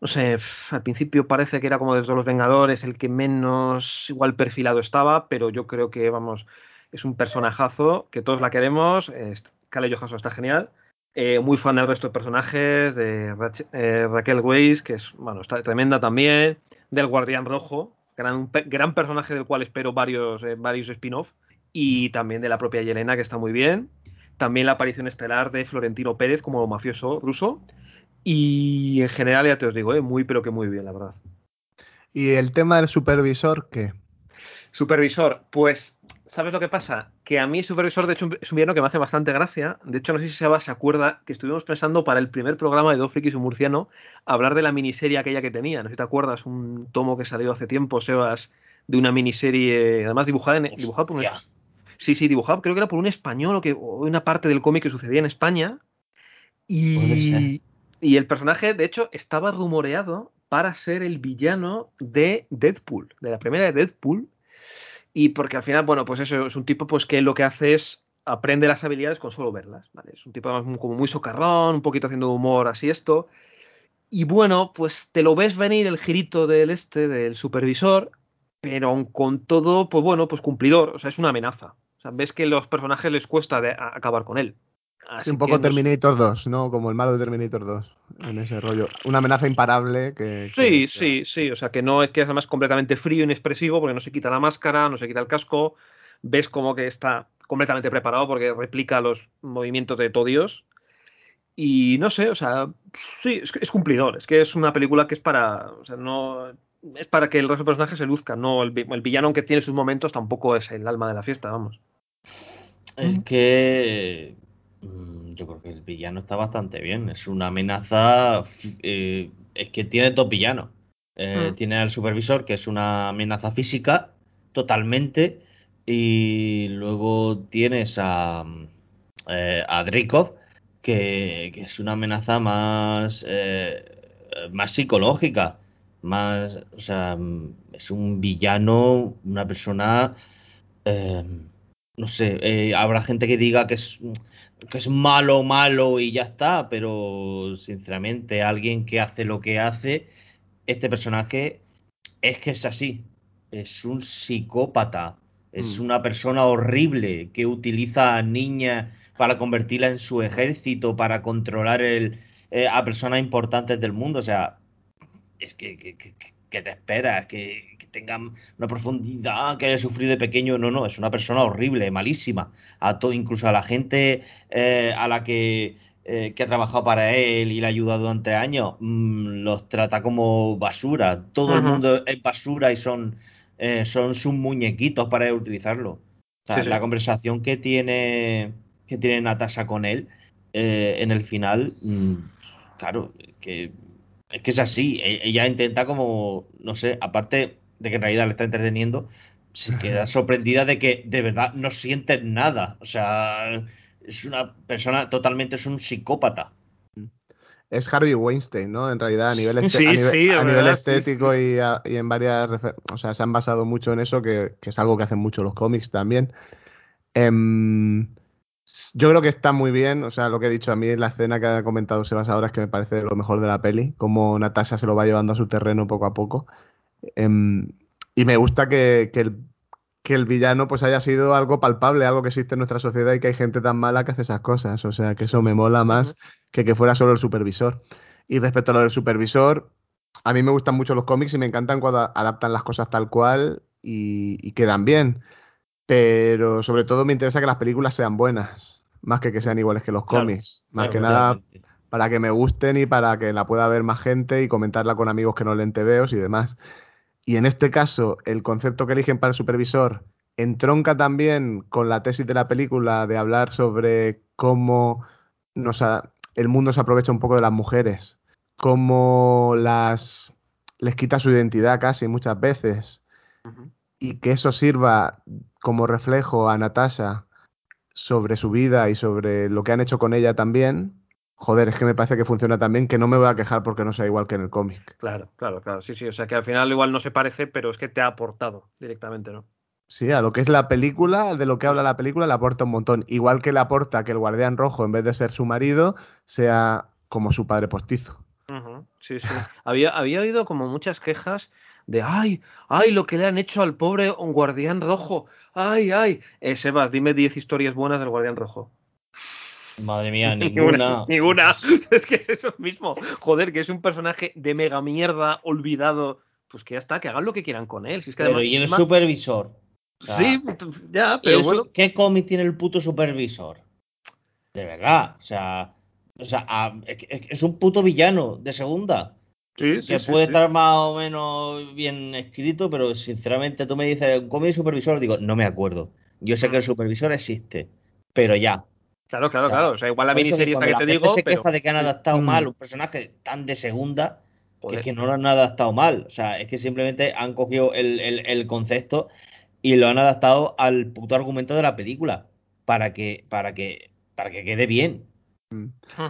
no sé, al principio parece que era como desde los Vengadores el que menos igual perfilado estaba, pero yo creo que, vamos, es un personajazo que todos la queremos. Scarlett Johansson está genial. Eh, muy fan del resto de personajes, de eh, Raquel Weisz, que es, bueno, está tremenda también, del Guardián Rojo, gran, gran personaje del cual espero varios, eh, varios spin-off, y también de la propia Yelena, que está muy bien. También la aparición estelar de Florentino Pérez como mafioso ruso. Y en general, ya te os digo, ¿eh? muy pero que muy bien, la verdad. ¿Y el tema del supervisor qué? Supervisor, pues, ¿sabes lo que pasa? Que a mí Supervisor, de hecho, es un villano que me hace bastante gracia. De hecho, no sé si Seba se acuerda que estuvimos pensando para el primer programa de Dos Frikis y un Murciano hablar de la miniserie aquella que tenía. No sé si te acuerdas, un tomo que salió hace tiempo, Sebas, de una miniserie, además dibujada, en, dibujada por un... Sí, sí, dibujado, creo que era por un español o, que, o una parte del cómic que sucedía en España. Y, y el personaje, de hecho, estaba rumoreado para ser el villano de Deadpool, de la primera de Deadpool. Y porque al final, bueno, pues eso es un tipo pues que lo que hace es aprende las habilidades con solo verlas, ¿vale? Es un tipo como muy socarrón, un poquito haciendo humor así esto. Y bueno, pues te lo ves venir el girito del este, del supervisor, pero con todo, pues bueno, pues cumplidor, o sea, es una amenaza. O sea, ves que los personajes les cuesta de- acabar con él. Así un poco Terminator 2, ¿no? Como el malo de Terminator 2, en ese rollo. Una amenaza imparable que... Sí, sí, sí. O sea, que no es que es además completamente frío, inexpresivo, porque no se quita la máscara, no se quita el casco. Ves como que está completamente preparado porque replica los movimientos de todo Dios. Y no sé, o sea, sí, es, es cumplidor. Es que es una película que es para. O sea, no. Es para que el resto de personajes se luzcan, no el, el villano, aunque tiene sus momentos, tampoco es el alma de la fiesta, vamos. Es que yo creo que el villano está bastante bien. Es una amenaza. eh, es que tiene dos villanos. Eh, Mm. Tiene al supervisor, que es una amenaza física, totalmente. Y luego tienes a, mm, eh, a Dreykov, que, que es una amenaza más, eh, más psicológica. Más, o sea, mm, es un villano, una persona. no sé, habrá gente que diga que es, que es malo, malo y ya está, pero sinceramente alguien que hace lo que hace, este personaje es que es así, es un psicópata, es Mm. una persona horrible que utiliza a niñas para convertirla en su ejército, para controlar el, eh, a personas importantes del mundo. O sea, es que, que, que- que te esperas, que, que tengan una profundidad, que haya sufrido de pequeño. No, no, es una persona horrible, malísima. A todo, incluso a la gente eh, a la que, eh, que ha trabajado para él y le ha ayudado durante años, mm, los trata como basura. Todo el mundo es basura y son, eh, son sus muñequitos para utilizarlo. O sea, Sí, sí. la conversación que tiene, que tiene Natasha con él eh, en el final, mm, claro, que es que es así. E- Ella intenta como, no sé, aparte de que en realidad le está entreteniendo, se queda sorprendida de que de verdad no siente nada. O sea, es una persona totalmente, es un psicópata. Es Harvey Weinstein, ¿no? En realidad, a nivel, este- Sí, a nivel, sí, a nivel sí, estético Y, a- y en varias. O sea, se han basado mucho en eso, que, que es algo que hacen mucho los cómics también. Em, yo creo que está muy bien. O sea, lo que he dicho a mí, la escena que ha comentado Sebas ahora es que me parece lo mejor de la peli. Cómo Natasha se lo va llevando a su terreno poco a poco. Em, y me gusta que, que el, que el villano pues haya sido algo palpable, algo que existe en nuestra sociedad y que hay gente tan mala que hace esas cosas. O sea, que eso me mola más que que fuera solo el supervisor. Y respecto a lo del supervisor, a mí me gustan mucho los cómics y me encantan cuando adaptan las cosas tal cual y, y quedan bien. Pero sobre todo me interesa que las películas sean buenas, más que que sean iguales que los Claro, cómics. Más claro, que nada para que me gusten y para que la pueda ver más gente y comentarla con amigos que no leen TVOs y demás. Y en este caso, el concepto que eligen para el supervisor entronca también con la tesis de la película de hablar sobre cómo nos ha- el mundo se aprovecha un poco de las mujeres, cómo las les quita su identidad casi muchas veces y que eso sirva como reflejo a Natasha sobre su vida y sobre lo que han hecho con ella también. Joder, es que me parece que funciona también, que no me voy a quejar porque no sea igual que en el cómic. Claro, claro, claro. Sí, sí. O sea que al final igual no se parece, pero es que te ha aportado directamente, ¿no? Sí, a lo que es la película, de lo que habla la película, le aporta un montón. Igual que le aporta que el guardián rojo, en vez de ser su marido, sea como su padre postizo. Sí, sí. Había, había oído como muchas quejas de ay, ay, lo que le han hecho al pobre guardián rojo. Ay, ay. Eh, Sebas, dime 10 historias buenas del guardián rojo. Madre mía, ninguna. Ninguna. Es que es eso mismo. Joder, que es un personaje de mega mierda, olvidado. Pues que ya está, que hagan lo que quieran con él. Si es que Pero además- y el supervisor. O sea, Sí, ya, ¿y pero bueno. ¿Qué cómic tiene el puto supervisor? De verdad, o sea, o sea, a- es, es un puto villano de segunda. Sí, sí, que sí, puede estar más o menos bien escrito, pero sinceramente tú me dices un cómic supervisor, digo, no me acuerdo. Yo sé que el Mm. supervisor existe, pero ya. Claro, claro, O sea, claro. O sea, igual la miniserie esta que la te gente digo, se pero. queja de que han Sí. adaptado Mm. mal un personaje tan de segunda, que es que no lo han adaptado mal. O sea, es que simplemente han cogido el, el- el concepto y lo han adaptado al puto argumento de la película. Para que, para que, para que quede bien.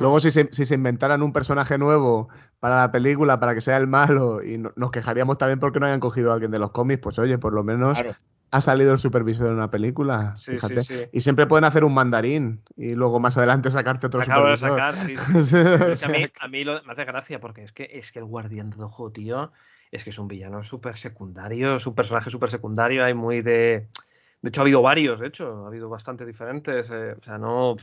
Luego, si se, si se inventaran un personaje nuevo para la película, para que sea el malo, y no- nos quejaríamos también porque no hayan cogido a alguien de los cómics, pues oye, por lo menos Claro. Ha salido el supervisor en una película, Sí, fíjate. sí, sí. Y siempre pueden hacer un mandarín y luego más adelante sacarte otro Se acaba de supervisor. sacar, sí, a mí, a mí lo- me hace gracia porque es que, es que el guardián rojo, tío, es que es un villano súper secundario, es un personaje súper secundario, hay muy de... De hecho, ha habido varios, de hecho, ha habido bastante diferentes, eh, o sea, no...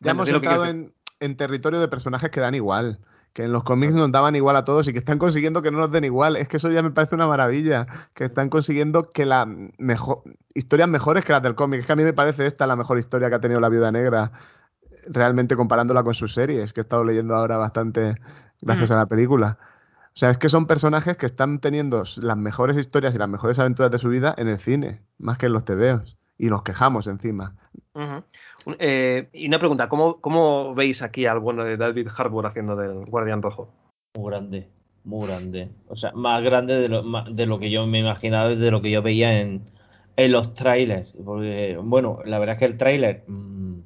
Ya hemos entrado en territorio de personajes que dan igual. Que en los cómics nos daban igual a todos y que están consiguiendo que no nos den igual. Es que eso ya me parece una maravilla. Que están consiguiendo que la mejor historias mejores que las del cómic. Es que a mí me parece esta la mejor historia que ha tenido la Viuda Negra. Realmente comparándola con sus series, que he estado leyendo ahora bastante gracias Mm. a la película. O sea, es que son personajes que están teniendo las mejores historias y las mejores aventuras de su vida en el cine, más que en los TVOs. Y nos quejamos encima. Eh, y una pregunta, ¿cómo, ¿cómo veis aquí al bueno de David Harbour haciendo del guardián rojo? Muy grande, muy grande. O sea, más grande de lo, ma- de lo que yo me imaginaba y de lo que yo veía en, en los trailers. Porque, bueno, la verdad es que el trailer, mm,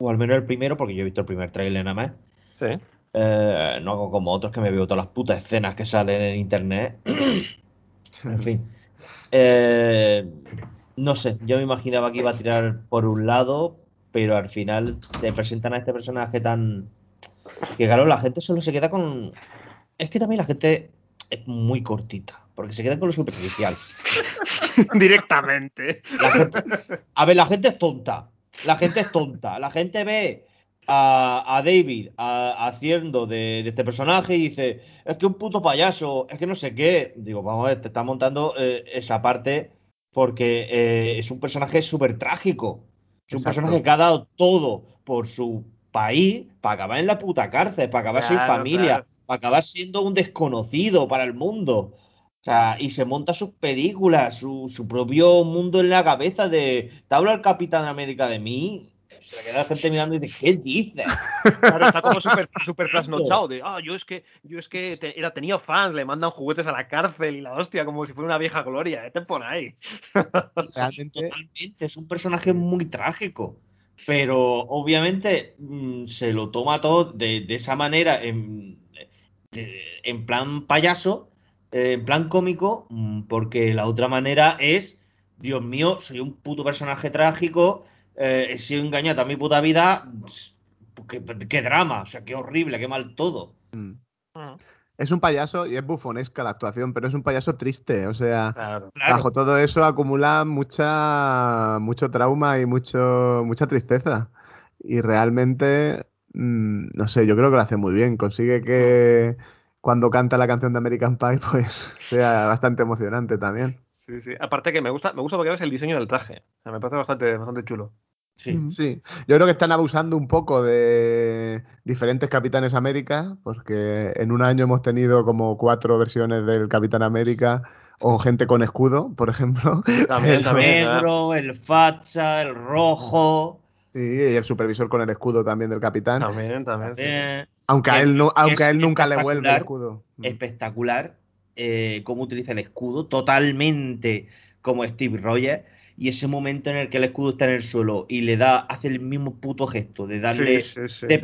o al menos el primero, porque yo he visto el primer trailer nada más. Sí. eh, no hago como otros que me veo todas las putas escenas que salen en internet. en fin. Eh, no sé, yo me imaginaba que iba a tirar por un lado, pero al final te presentan a este personaje tan. Que claro, la gente solo se queda con. Es que también la gente es muy cortita, porque se queda con lo superficial. Directamente. La gente- a ver, la gente es tonta. La gente es tonta. La gente ve a, a David a- haciendo de, de este personaje y dice, es que un puto payaso, es que no sé qué. Digo, vamos a ver, te está montando eh, esa parte porque eh, es un personaje súper trágico. Es un Exacto. personaje que ha dado todo por su país para acabar en la puta cárcel, para acabar sin familia, claro. para acabar siendo un desconocido para el mundo. O sea, y se monta sus películas, su, su propio mundo en la cabeza de. ¿Te habla el Capitán América de mí? Se le queda la gente mirando y dice, ¿qué dices? Claro, está como súper super trasnochado de, ah, yo es que, yo es que te- era, tenía fans, le mandan juguetes a la cárcel y la hostia, como si fuera una vieja gloria, vete por ahí. Totalmente, es un personaje muy trágico. Pero obviamente mm, se lo toma todo de, de esa manera, en, de- en plan payaso, eh, en plan cómico, mm, porque la otra manera es, Dios mío, soy un puto personaje trágico, eh, he sido engañado toda mi puta vida, qué, qué drama, o sea, qué horrible, qué mal todo. Es un payaso y es bufonesca la actuación, pero es un payaso triste. O sea, Claro. bajo todo eso acumula mucha, mucho trauma y mucho, mucha tristeza. Y realmente, mm, no sé, yo creo que lo hace muy bien. Consigue que cuando canta la canción de American Pie, pues sea bastante emocionante también. Sí, sí. Aparte que me gusta, me gusta porque ves el diseño del traje. O sea, me parece bastante, bastante chulo. Sí. Sí, yo creo que están abusando un poco de diferentes Capitanes América, porque en un año hemos tenido como cuatro versiones del Capitán América o gente con escudo, por ejemplo. También. ¿verdad? Negro, el facha, el rojo. Sí, y el supervisor con el escudo también del Capitán. También, también. sí. Aunque a él, no, que aunque a él nunca le vuelve el espectacular, escudo. Espectacular eh, cómo utiliza el escudo, totalmente como Steve Rogers. Y ese momento en el que el escudo está en el suelo y le da, hace el mismo puto gesto de darle, Sí, sí, sí. de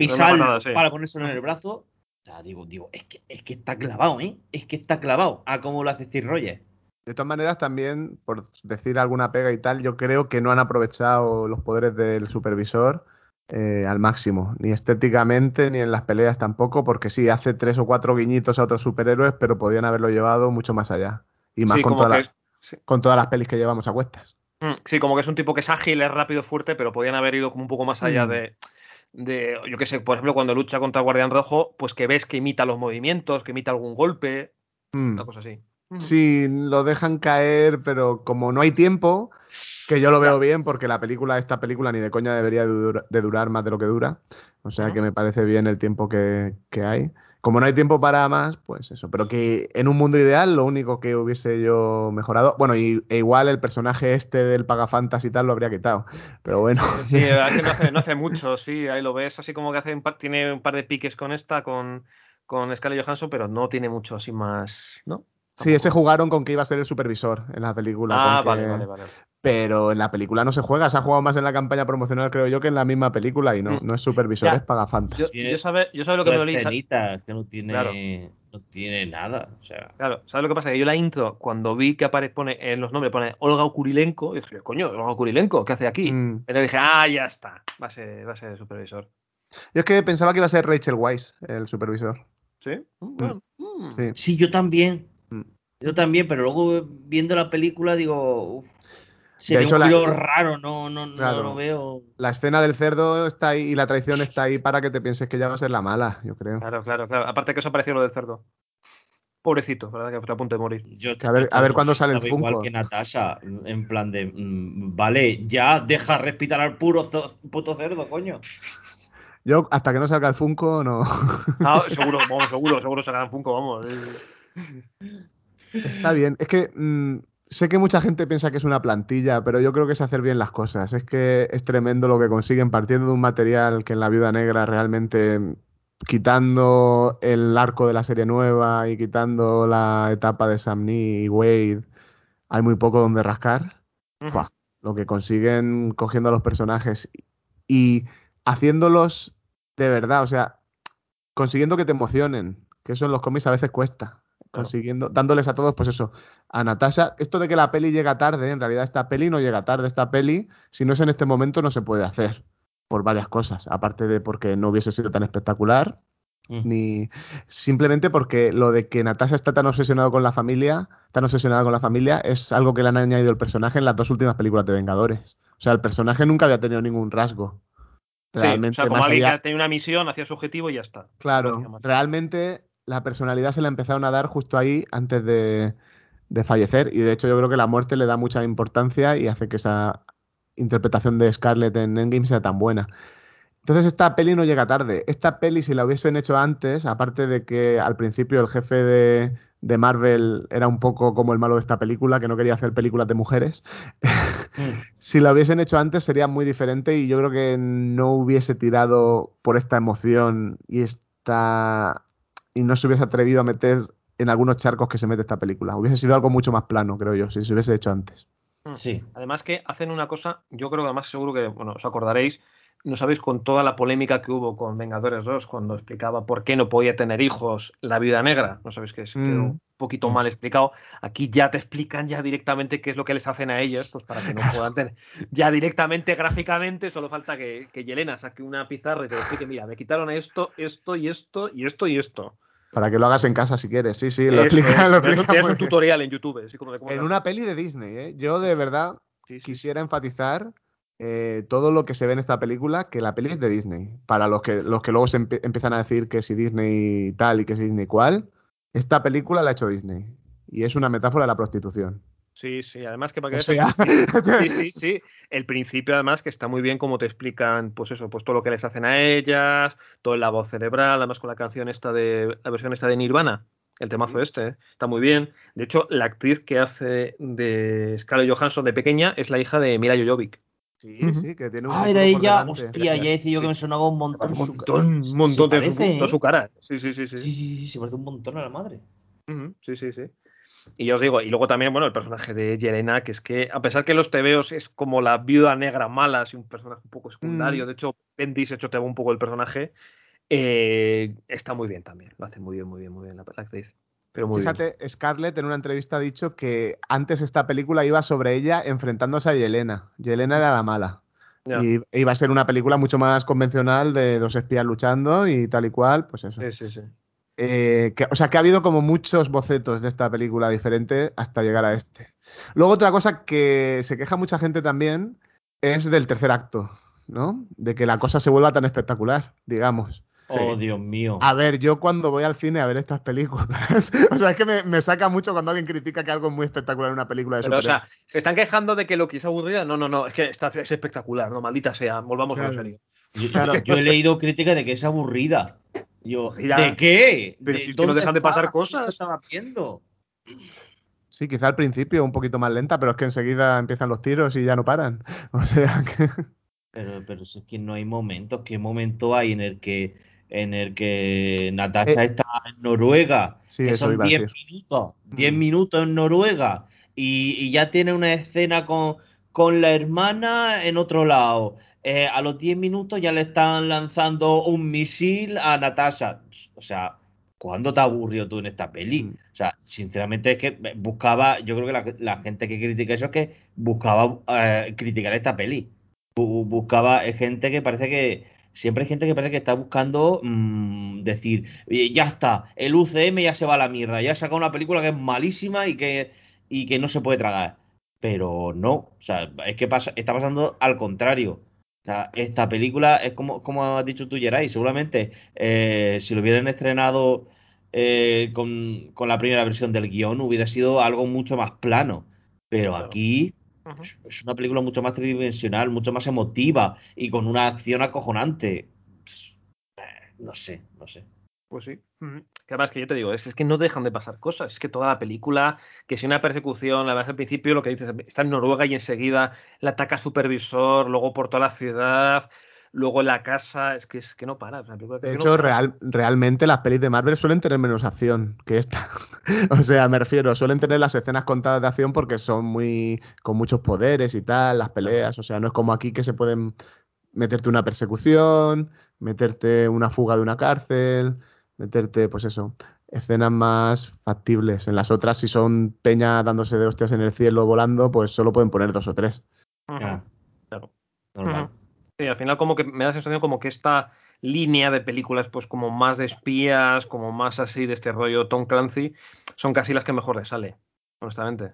sí. para ponérselo en el brazo. O sea, digo, digo, es que, es que está clavado, ¿eh? Es que está clavado a cómo lo hace Steve Rogers. De todas maneras, también, por decir alguna pega y tal, yo creo que no han aprovechado los poderes del supervisor eh, al máximo, ni estéticamente, ni en las peleas tampoco, porque sí, hace tres o cuatro guiñitos a otros superhéroes, pero podían haberlo llevado mucho más allá. Y más Sí, con, que- las- sí. con todas las pelis que llevamos a cuestas. Mm, Sí, como que es un tipo que es ágil, es rápido, fuerte, pero podían haber ido como un poco más allá Mm. de, de, yo qué sé, por ejemplo, cuando lucha contra el Guardián Rojo, pues que ves que imita los movimientos, que imita algún golpe, Mm. una cosa así. Sí, lo dejan caer, pero como no hay tiempo, que yo lo veo bien porque la película, esta película ni de coña debería de, dura- de durar más de lo que dura. O sea que me parece bien el tiempo que, que hay. Como no hay tiempo para más, pues eso. Pero que en un mundo ideal, lo único que hubiese yo mejorado. Bueno, y, e igual el personaje este del Pagafantas y tal lo habría quitado. Pero bueno. Sí, la verdad es que no hace, no hace mucho, sí, ahí lo ves así como que hace un par- tiene un par de piques con esta, con, con Scarlett Johansson, pero no tiene mucho así más, ¿no? Sí, ese jugaron con que iba a ser el supervisor en la película. Ah, con vale, que- vale, vale. Pero en la película no se juega, se ha jugado más en la campaña promocional, creo yo, que en la misma película. Y no, Mm. no es supervisor, Ya. es pagafantas. Yo, yo sabe, yo sabe lo que me dolía. que no tiene, Claro. no tiene nada. O sea, Claro, ¿sabes lo que pasa? Que yo la intro, cuando vi que apare, pone en los nombres, pone Olga Kurilenko, y dije, coño, Olga Kurilenko, ¿qué hace aquí? Mm. Entonces dije, ah, ya está, va a ser, va a ser el supervisor. Yo es que pensaba que iba a ser Rachel Weisz, el supervisor. ¿Sí? Mm, mm. Sí. Sí, yo también. Yo también, pero luego viendo la película digo, uf, se De ve hecho, un la- giro raro, no, no, no Claro. lo veo. La escena del cerdo está ahí y la traición está ahí para que te pienses que ya va a ser la mala, yo creo. Claro, claro, claro. Aparte que eso pareció lo del cerdo. Pobrecito, ¿verdad? Que está a punto de morir. Yo, a ver- a ver cuándo sale el estaba Igual Funko. que Natasha, en plan de, mm, vale, ya deja respirar al puro zo- puto cerdo, coño. Yo, hasta que no salga el Funko, no. Ah, seguro, vamos, seguro, seguro sacarán Funko, vamos. Está bien. Es que mm, sé que mucha gente piensa que es una plantilla, pero yo creo que es hacer bien las cosas. Es que es tremendo lo que consiguen partiendo de un material que en la Viuda Negra realmente, quitando el arco de la serie nueva y quitando la etapa de Sam Neill y Wade, hay muy poco donde rascar. Lo que consiguen cogiendo a los personajes y haciéndolos de verdad, o sea, consiguiendo que te emocionen, que eso en los cómics a veces cuesta. Consiguiendo, dándoles a todos, pues eso, a Natasha, esto de que la peli llega tarde, en realidad esta peli no llega tarde, esta peli, si no es en este momento, no se puede hacer, por varias cosas, aparte de porque no hubiese sido tan espectacular, ni simplemente porque lo de que Natasha está tan obsesionado con la familia, tan obsesionada con la familia, es algo que le han añadido el personaje en las dos últimas películas de Vengadores. O sea, el personaje nunca había tenido ningún rasgo. Sí, Realmente, o sea, como más alguien allá- que tenía una misión, hacía su objetivo y ya está. Claro, realmente la personalidad se la empezaron a dar justo ahí antes de, de fallecer. Y de hecho yo creo que la muerte le da mucha importancia y hace que esa interpretación de Scarlett en Endgame sea tan buena. Entonces esta peli no llega tarde. Esta peli si la hubiesen hecho antes, aparte de que al principio el jefe de, de Marvel era un poco como el malo de esta película, que no quería hacer películas de mujeres, si la hubiesen hecho antes sería muy diferente y yo creo que no hubiese tirado por esta emoción y esta y no se hubiese atrevido a meter en algunos charcos que se mete esta película. Hubiese sido algo mucho más plano, creo yo, si se hubiese hecho antes. Sí. Además que hacen una cosa, yo creo que además seguro que, bueno, os acordaréis, no sabéis, con toda la polémica que hubo con Vengadores 2, cuando explicaba por qué no podía tener hijos la viuda negra, no sabéis que es Mm. un poquito mal explicado. Aquí ya te explican ya directamente qué es lo que les hacen a ellos, pues para que no puedan tener. Ya directamente, gráficamente, solo falta que, que Yelena saque una pizarra y te explique, mira, me quitaron esto, esto y esto y esto y esto. Para que lo hagas en casa si quieres. Sí, sí, lo explica, es. lo explica tienes un tutorial en YouTube, así como de cómo En una peli de Disney, ¿eh? Yo de verdad Sí, sí. quisiera enfatizar eh, todo lo que se ve en esta película, que la peli es de Disney. Para los que, los que luego se empie- empiezan a decir que si Disney tal y que si Disney cual, esta película la ha hecho Disney. Y es una metáfora de la prostitución. Sí, sí, además que para O que sea, sí, sí, sí. El principio, además, que está muy bien como te explican, pues eso, pues todo lo que les hacen a ellas, todo la voz cerebral, además con la canción esta de, la versión esta de Nirvana, el temazo este, ¿eh? está muy bien. De hecho, la actriz que hace de Scarlett Johansson de pequeña es la hija de Mila Jojovic. Sí, sí, que tiene un Ah, era ella. delante. Hostia, ya decía yo que me sonaba un montón. Un montón, un montón de su, parece, toda ¿eh? su cara. Sí, sí, sí, sí. Sí, sí, sí, se parece un montón a la madre. Sí, sí, sí. Y ya os digo, y luego también, bueno, el personaje de Yelena, que es que, a pesar que los tebeos es como la viuda negra mala, así un personaje un poco secundario, Mm. de hecho, Bendis hecho te va un poco el personaje, eh, está muy bien también, lo hace muy bien, muy bien, muy bien la, la actriz. Pero muy bien. Fíjate, Scarlett en una entrevista ha dicho que antes esta película iba sobre ella enfrentándose a Yelena. Yelena era la mala. Y iba a ser una película mucho más convencional de dos espías luchando y tal y cual, pues eso. Sí, sí, sí. Eh, que- o sea, que ha habido como muchos bocetos de esta película diferente hasta llegar a este. Luego otra cosa que se queja mucha gente también es del tercer acto, ¿no? De que la cosa se vuelva tan espectacular, digamos. Oh, Dios mío. A ver, yo cuando voy al cine a ver estas películas, o sea, es que me, me saca mucho cuando alguien critica que algo es muy espectacular en una película de Pero, o sea, ¿se están quejando de que Loki es aburrida? No, no, no, es que está, es espectacular, no, maldita sea, volvamos a lo serio. Yo, Claro. yo he leído críticas de que es aburrida. Yo, Mira, ¿de qué? pero ¿De si es que no dejan de pasar cosas. estaba viendo? Sí, quizá al principio un poquito más lenta, pero es que enseguida empiezan los tiros y ya no paran. O sea que... Pero, pero si es que no hay momentos. ¿Qué momento hay en el que en el que Natasha Eh, está en Noruega? sí, que eso son iba a 10 decir. minutos. 10 Mm. minutos en Noruega. Y, y ya tiene una escena con, con la hermana en otro lado. Eh, a los 10 minutos ya le están lanzando un misil a Natasha. O sea, ¿cuándo te has aburrido tú en esta peli? Mm. O sea, sinceramente es que buscaba, yo creo que la, la gente que critica eso es que buscaba eh, criticar esta peli. Bu- buscaba eh, gente que parece que siempre hay gente que parece que está buscando mm, decir "Oye, ya está el UCM ya se va a la mierda ya ha sacado una película que es malísima y que y que no se puede tragar pero no o sea es que pasa está pasando al contrario sea, esta película es como como has dicho tú Geray seguramente eh, si lo hubieran estrenado eh, con, con la primera versión del guion hubiera sido algo mucho más plano pero Claro. aquí es una película mucho más tridimensional, mucho más emotiva y con una acción acojonante. Eh, No sé, no sé. Pues sí. Ujú. Que además que yo te digo, es, es que no dejan de pasar cosas. Es que toda la película, que si una persecución, la verdad al principio lo que dices, está en Noruega y enseguida la ataca supervisor, luego por toda la ciudad, luego en la casa, es que es que no para. que De no hecho, para. real, realmente las pelis de Marvel suelen tener menos acción que esta. o sea, me refiero, suelen tener las escenas contadas de acción porque son muy con muchos poderes y tal, las peleas. O sea, no es como aquí que se pueden meterte una persecución, meterte una fuga de una cárcel, meterte, pues eso, escenas más factibles. En las otras, si son peña dándose de hostias en el cielo volando, pues solo pueden poner dos o tres. Claro. normal. Sí, al final como que me da la sensación como que esta línea de películas, pues como más de espías, como más así de este rollo Tom Clancy, son casi las que mejor le sale, honestamente.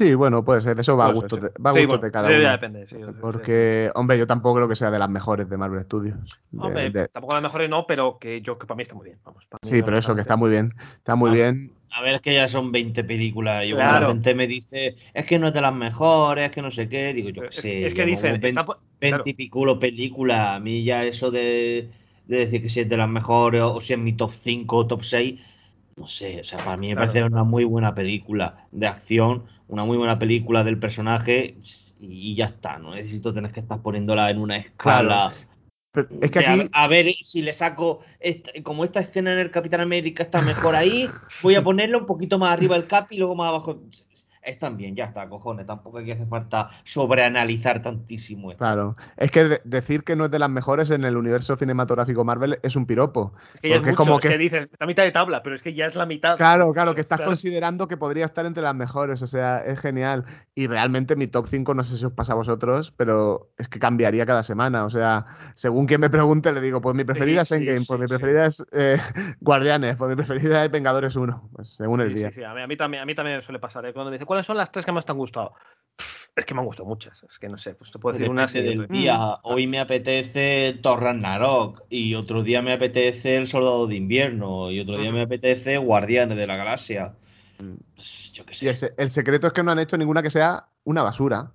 Sí, bueno, puede ser. Eso va a ser, de, va a sí. Sí, gustos bueno, de cada sí, ya uno. depende, sí. Porque, hombre, yo tampoco creo que sea de las mejores de Marvel Studios. De- Hombre, de- tampoco las mejores no, pero que yo que para mí está muy bien. Vamos, para mí, sí, pero eso, que está muy bien. Está muy A- bien. A ver, es que ya son 20 películas y bueno, Claro. la gente me dice, es que no es de las mejores, es que no sé qué. Digo, yo qué Es, sé, es que dicen, 20, está po- 20 claro. y pico películas. A mí ya eso de, de decir que si es de las mejores o si es mi top 5 o top 6, no sé, o sea, para mí me Claro. parece una muy buena película de acción, una muy buena película del personaje y ya está, no necesito tener que estar poniéndola en una escala. Pero es que de a- ver si le saco esta- como esta escena en el Capitán América está mejor ahí, voy a ponerlo un poquito más arriba el cap y luego más abajo. Están bien, ya está, cojones. Tampoco hay que hacer falta sobreanalizar tantísimo esto. claro, es que de- decir que no es de las mejores en el universo cinematográfico Marvel es un piropo. Es que ya es Porque mucho, es como que que dices, está a mitad de tabla, pero es que ya es la mitad. Claro, claro, que estás Claro. considerando que podría estar entre las mejores, o sea, es genial. Y realmente mi top 5, no sé si os pasa a vosotros, pero es que cambiaría cada semana. O sea, según quien me pregunte, le digo, pues mi preferida Sí, es sí, Endgame, pues sí, mi sí. preferida es eh, Guardianes, pues mi preferida es Vengadores 1, pues según el Sí, día. sí, sí, a mí, a mí también, a mí también me suele pasar. ¿eh? Cuando me dice, ¿cuáles son las tres que más te han gustado? Es que me han gustado muchas. Es que no sé, pues te puedo decir una Depende sí, del día. Hoy me apetece Thor Ragnarok y otro día me apetece El Soldado de Invierno y otro día me apetece Guardianes de la Galaxia. Pues, yo qué Y sé. el, se- el secreto es que no han hecho ninguna que sea una basura.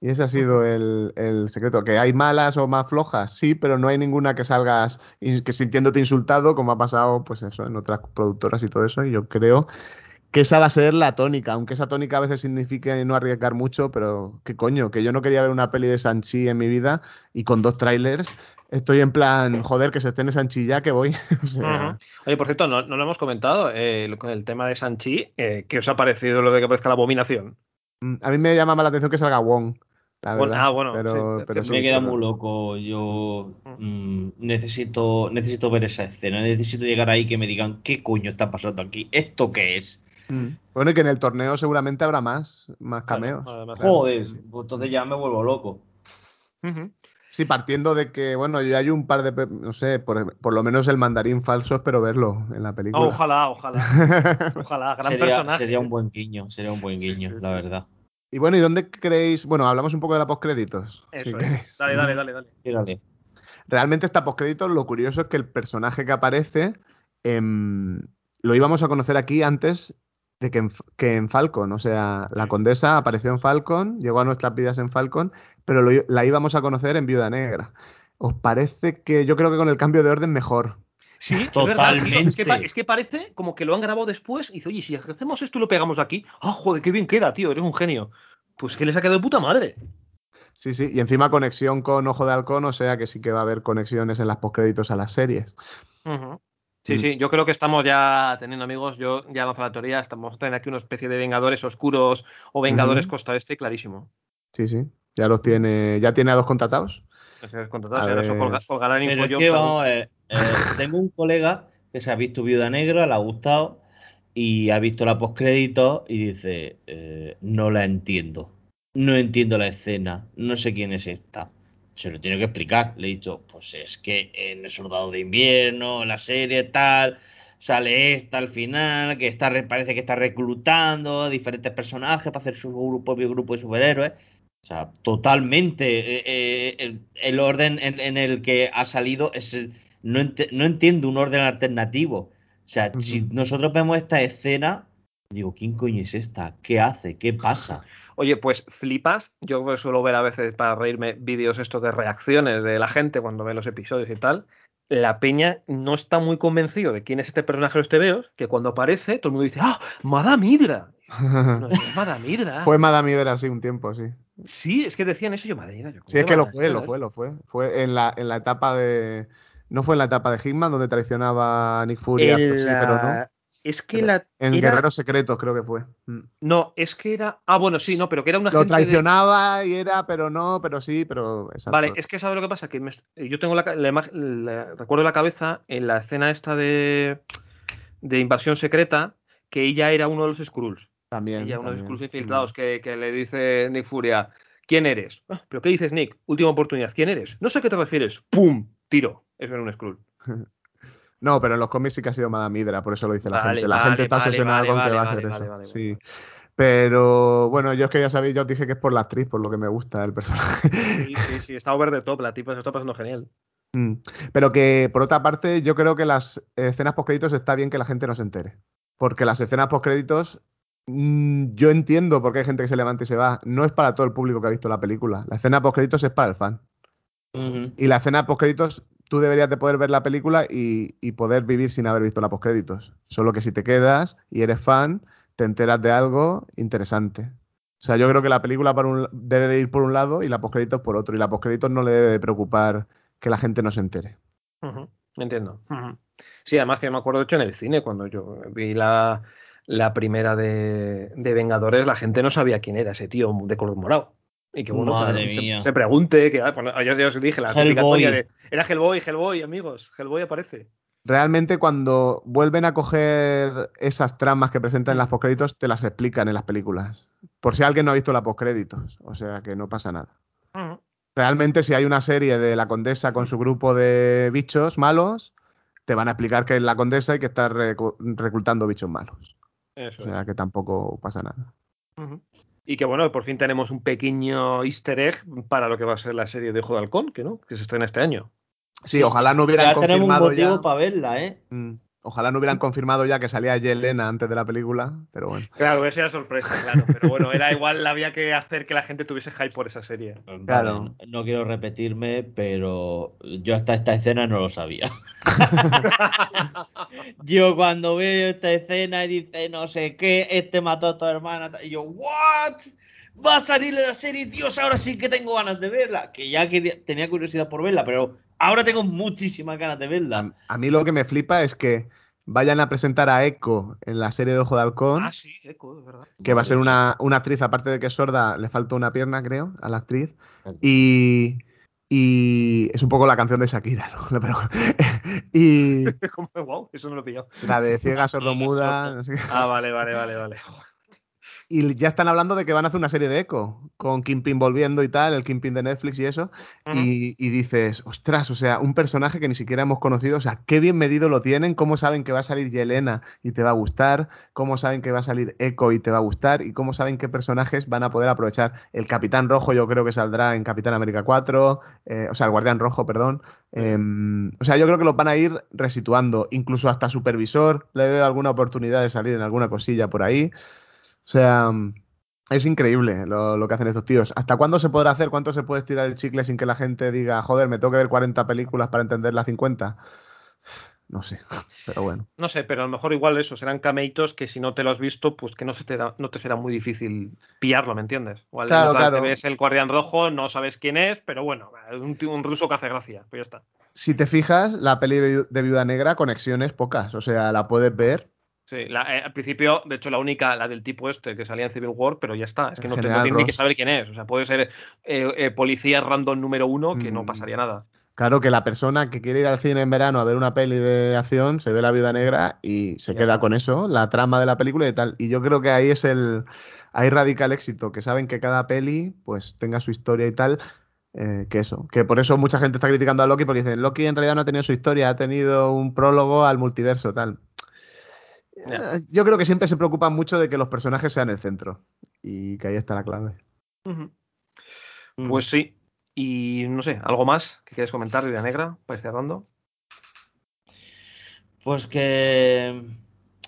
Y ese ha sido el, el secreto. Que hay malas o más flojas, sí, pero no hay ninguna que salgas que sintiéndote insultado, como ha pasado, pues eso, en otras productoras y todo eso. Y yo creo que esa va a ser la tónica, aunque esa tónica a veces signifique no arriesgar mucho, pero qué coño, que yo no quería ver una peli de Sanchi en mi vida y con dos trailers estoy en plan, joder, que se estén en Sanchi ya que voy. o sea, Ujú. Oye, por cierto, no, no lo hemos comentado eh, con el tema de Sanchi. Eh, ¿Qué os ha parecido lo de que aparezca la abominación? mm, a mí me llama más la atención que salga Wong, la Bueno, verdad. ah, bueno, pero, sí, pero sí, sí, me queda pero- muy loco. Yo mm, necesito, necesito ver esa escena. Necesito llegar ahí que me digan qué coño está pasando aquí. ¿Esto qué es? Mm. Bueno, y que en el torneo seguramente habrá más, más cameos. además, Joder, pues entonces ya me vuelvo loco. Sí, partiendo de que, bueno, ya hay un par de, no sé, por, por lo menos el mandarín falso espero verlo en la película. Ah, ojalá, ojalá. Ojalá, gran sería, personaje. sería un buen guiño, sería un buen guiño, sí, la sí. verdad. Y bueno, ¿y dónde creéis? Bueno, hablamos un poco de la postcréditos. si Eso queréis. es. Dale, dale, dale, dale. Tírale. Realmente esta postcréditos, lo curioso es que el personaje que aparece em, lo íbamos a conocer aquí antes de que en, que en Falcon. O sea, la condesa apareció en Falcon, llegó a nuestras vidas en Falcon, pero lo la íbamos a conocer en Viuda Negra. ¿Os parece que yo creo que con el cambio de orden mejor? Sí, es. Totalmente. Que, es que parece como que lo han grabado después y dice, oye, si hacemos esto y lo pegamos aquí, ah, joder, qué bien queda, tío, eres un genio. Pues que les ha quedado de puta madre. Sí, sí, y encima conexión con Ojo de Halcón, o sea que sí que va a haber conexiones en las postcréditos a las series. Sí, Mm. sí, yo creo que estamos ya teniendo amigos, yo ya lanzo la teoría, estamos teniendo aquí una especie de Vengadores oscuros o Vengadores. Costa Este, clarísimo. Sí, sí. Ya los tiene, ya tiene a dos contratados. Contratados, ahora colga- colgarán Pero es que vamos ver, eh, tengo un colega que se ha visto Viuda Negra, le ha gustado y ha visto la postcrédito y dice, eh, no la entiendo, no entiendo la escena, no sé quién es esta. Se lo tiene que explicar. Le he dicho, pues es que en el Soldado de Invierno, en la serie tal, sale esta al final, que está, re- parece que está reclutando a diferentes personajes para hacer su gru- propio grupo de superhéroes. O sea, totalmente. eh, eh, el, el orden en, en el que ha salido es. No, entiendo un orden alternativo. O sea, si nosotros vemos esta escena, digo, ¿quién coño es esta? ¿Qué hace? ¿Qué pasa? Oye, pues flipas. Yo suelo ver a veces para reírme vídeos estos de reacciones de la gente cuando ve los episodios y tal. La peña no está muy convencido de quién es este personaje de los TVOs, que cuando aparece todo el mundo dice, ¡ah! ¡Madame Hydra! No, es Madame Hydra. Fue Madame Hydra así un tiempo, sí. Sí, es que decían eso yo, Madame Hydra. yo, ¿cómo Sí, es que lo fue, lo fue, lo fue. Fue en la, en la etapa de. No fue en la etapa de Hitman donde traicionaba a Nick Fury, sí, pero no. Es que Pero la. En era- Guerreros Secretos creo que fue. Mm. No, es que era. Ah, bueno, sí, no, pero que era una Lo gente. traicionaba y era, pero no, pero sí, pero. Exacto. Vale, es que ¿sabes lo que pasa? Que me- yo tengo la, recuerdo la cabeza en la escena esta de, de invasión secreta que ella era uno de los Skrulls. También. Ella, uno de los también. Skrulls infiltrados que, que le dice Nick Furia, ¿quién eres? "Ah, ¿Pero qué dices, Nick? Última oportunidad, ¿quién eres? No sé a qué te refieres. ¡Pum! Tiro. Eso era un Skrull. No, pero en los cómics sí que ha sido Madame Hydra, por eso lo dice la Vale, gente. La vale, gente está vale, obsesionada vale, con que vale, va a ser vale, eso. vale, sí. vale. Pero bueno, yo es que ya sabéis, yo os dije que es por la actriz, por lo que me gusta el personaje. Sí, sí, sí, está over the top, la tipa se está pasando genial. Mm. Pero que por otra parte, yo creo que las escenas postcréditos está bien que la gente no se entere. Porque las escenas postcréditos, mm, yo entiendo por qué hay gente que se levanta y se va. No es para todo el público que ha visto la película. La escena postcréditos es para el fan. Y la escena postcréditos, tú deberías de poder ver la película y, poder vivir sin haber visto la postcréditos. Solo que si te quedas y eres fan, te enteras de algo interesante. O sea, yo creo que la película debe de ir por un lado y la postcréditos por otro. Y la postcréditos no le debe de preocupar que la gente no se entere. Entiendo. Sí, además que me acuerdo, hecho, en el cine, cuando yo vi la, la primera de, de Vengadores, la gente no sabía quién era ese tío de color morado. Y que bueno, Madre claro, se, mía. se pregunte, que ah, bueno, yo ya os dije, la coña de, era Hellboy, Hellboy, amigos, Hellboy aparece. Realmente cuando vuelven a coger esas tramas que presentan en las postcréditos, te las explican en las películas. Por si alguien no ha visto la postcréditos. O sea que no pasa nada. Ujú. Realmente si hay una serie de la condesa con su grupo de bichos malos, te van a explicar que es la condesa y que está reclutando bichos malos. Eso O sea que tampoco pasa nada. Y que bueno, por fin tenemos un pequeño easter egg para lo que va a ser la serie de Ojo de Halcón, que no, que se estrena este año. Sí, ojalá no hubieran Ya tenemos un confirmado motivo ya. para verla, ¿eh? Mm, Ojalá no hubieran confirmado ya que salía Yelena antes de la película, pero bueno. Claro, esa era sorpresa, claro. Pero bueno, era igual, había que hacer que la gente tuviese hype por esa serie. Claro. Vale, no, no quiero repetirme, pero yo hasta esta escena no lo sabía. yo cuando veo esta escena y dice no sé qué, este mató a tu hermana, y yo, ¿what? Va a salir la serie, Dios, ahora sí que tengo ganas de verla. Que ya quería- tenía curiosidad por verla, pero ahora tengo muchísimas ganas de verla. A mí lo que me flipa es que vayan a presentar a Echo en la serie de Ojo de Halcón, Ah, sí, eco, es verdad. que va a ser una, una actriz, aparte de que es sorda, le falta una pierna, creo, a la actriz. Y, y es un poco la canción de Shakira, ¿no? Pero- y Como, wow, eso no lo he pillado. la de ciega, sordomuda. no sé. Ah, vale, vale, vale, vale. Y ya están hablando de que van a hacer una serie de Echo, con Kingpin volviendo y tal, el Kingpin de Netflix y eso. y, y dices, ostras, o sea, un personaje que ni siquiera hemos conocido, o sea, qué bien medido lo tienen, cómo saben que va a salir Yelena y te va a gustar, cómo saben que va a salir Echo y te va a gustar, y cómo saben qué personajes van a poder aprovechar. El Capitán Rojo yo creo que saldrá en Capitán América 4, eh, o sea, el Guardián Rojo, perdón. Em, o sea, yo creo que los van a ir resituando, incluso hasta Supervisor, le veo alguna oportunidad de salir en alguna cosilla por ahí. O sea, es increíble lo, lo que hacen estos tíos. ¿Hasta cuándo se podrá hacer? ¿Cuánto se puede estirar el chicle sin que la gente diga, joder, me tengo que ver 40 películas para entender las 50? No sé, pero bueno. No sé, pero a lo mejor igual eso, serán cameitos que si no te lo has visto, pues que no, se te, da- no te será muy difícil pillarlo, ¿me entiendes? Claro, igual claro. te ves el guardián rojo, no sabes quién es, pero bueno, un, un ruso que hace gracia, pues ya está. Si te fijas, la peli de Viuda Negra, conexiones pocas. O sea, la puedes ver. Sí, la- eh, al principio, de hecho, la única, la del tipo este que salía en Civil War, pero ya está. Es que no, te, no tienes ni que saber quién es. O sea, puede ser eh, eh, policía random número uno que no Mm. pasaría nada. Claro que la persona que quiere ir al cine en verano a ver una peli de acción se ve la Viuda Negra y se queda con eso, la trama de la película y tal. Y yo creo que ahí es el. Ahí radica el éxito, que saben que cada peli pues tenga su historia y tal. eh, que eso, que por eso mucha gente está criticando a Loki porque dicen Loki en realidad no ha tenido su historia, ha tenido un prólogo al multiverso, tal. Eh, Yo creo que siempre se preocupan mucho de que los personajes sean el centro y que ahí está la clave. Mm. Pues sí. Y no sé, ¿algo más que quieres comentar, Vida Negra? Para ir cerrando. Pues que,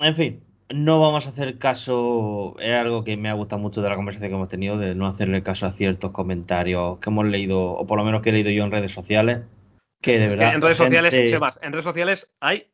en fin, no vamos a hacer caso, es algo que me ha gustado mucho de la conversación que hemos tenido, de no hacerle caso a ciertos comentarios que hemos leído, o por lo menos que he leído yo en redes sociales, que de Es que verdad... en redes gente- sociales, Sebas, en redes sociales hay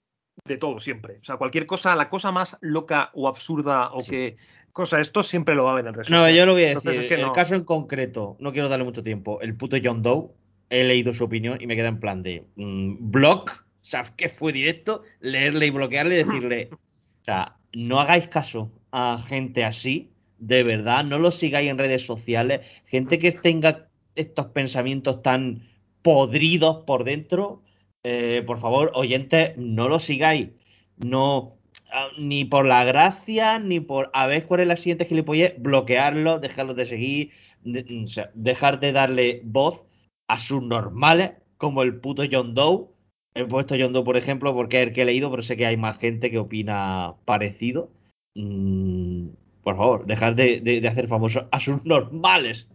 de todo siempre. O sea, cualquier cosa, la cosa más loca o absurda o que cosa esto siempre lo va a ver en redes No, yo lo voy a Entonces decir. es que el no. caso en concreto, no quiero darle mucho tiempo. El puto John Doe, he leído su opinión y me queda en plan de mm, block, ¿sabes qué fue directo? Leerle y bloquearle y decirle, o sea, no hagáis caso a gente así, de verdad, no lo sigáis en redes sociales. Gente que tenga estos pensamientos tan podridos por dentro, eh, por favor, oyentes, no lo sigáis. No, ah, ni por la gracia, ni por a ver cuál es la siguiente gilipollez, bloquearlo, dejarlo de seguir, de- sea, dejar de darle voz a sus normales, como el puto John Doe. He puesto John Doe, por ejemplo, porque es el que he leído, pero sé que hay más gente que opina parecido. Mm, por favor, dejar de, hacer famosos a sus normales.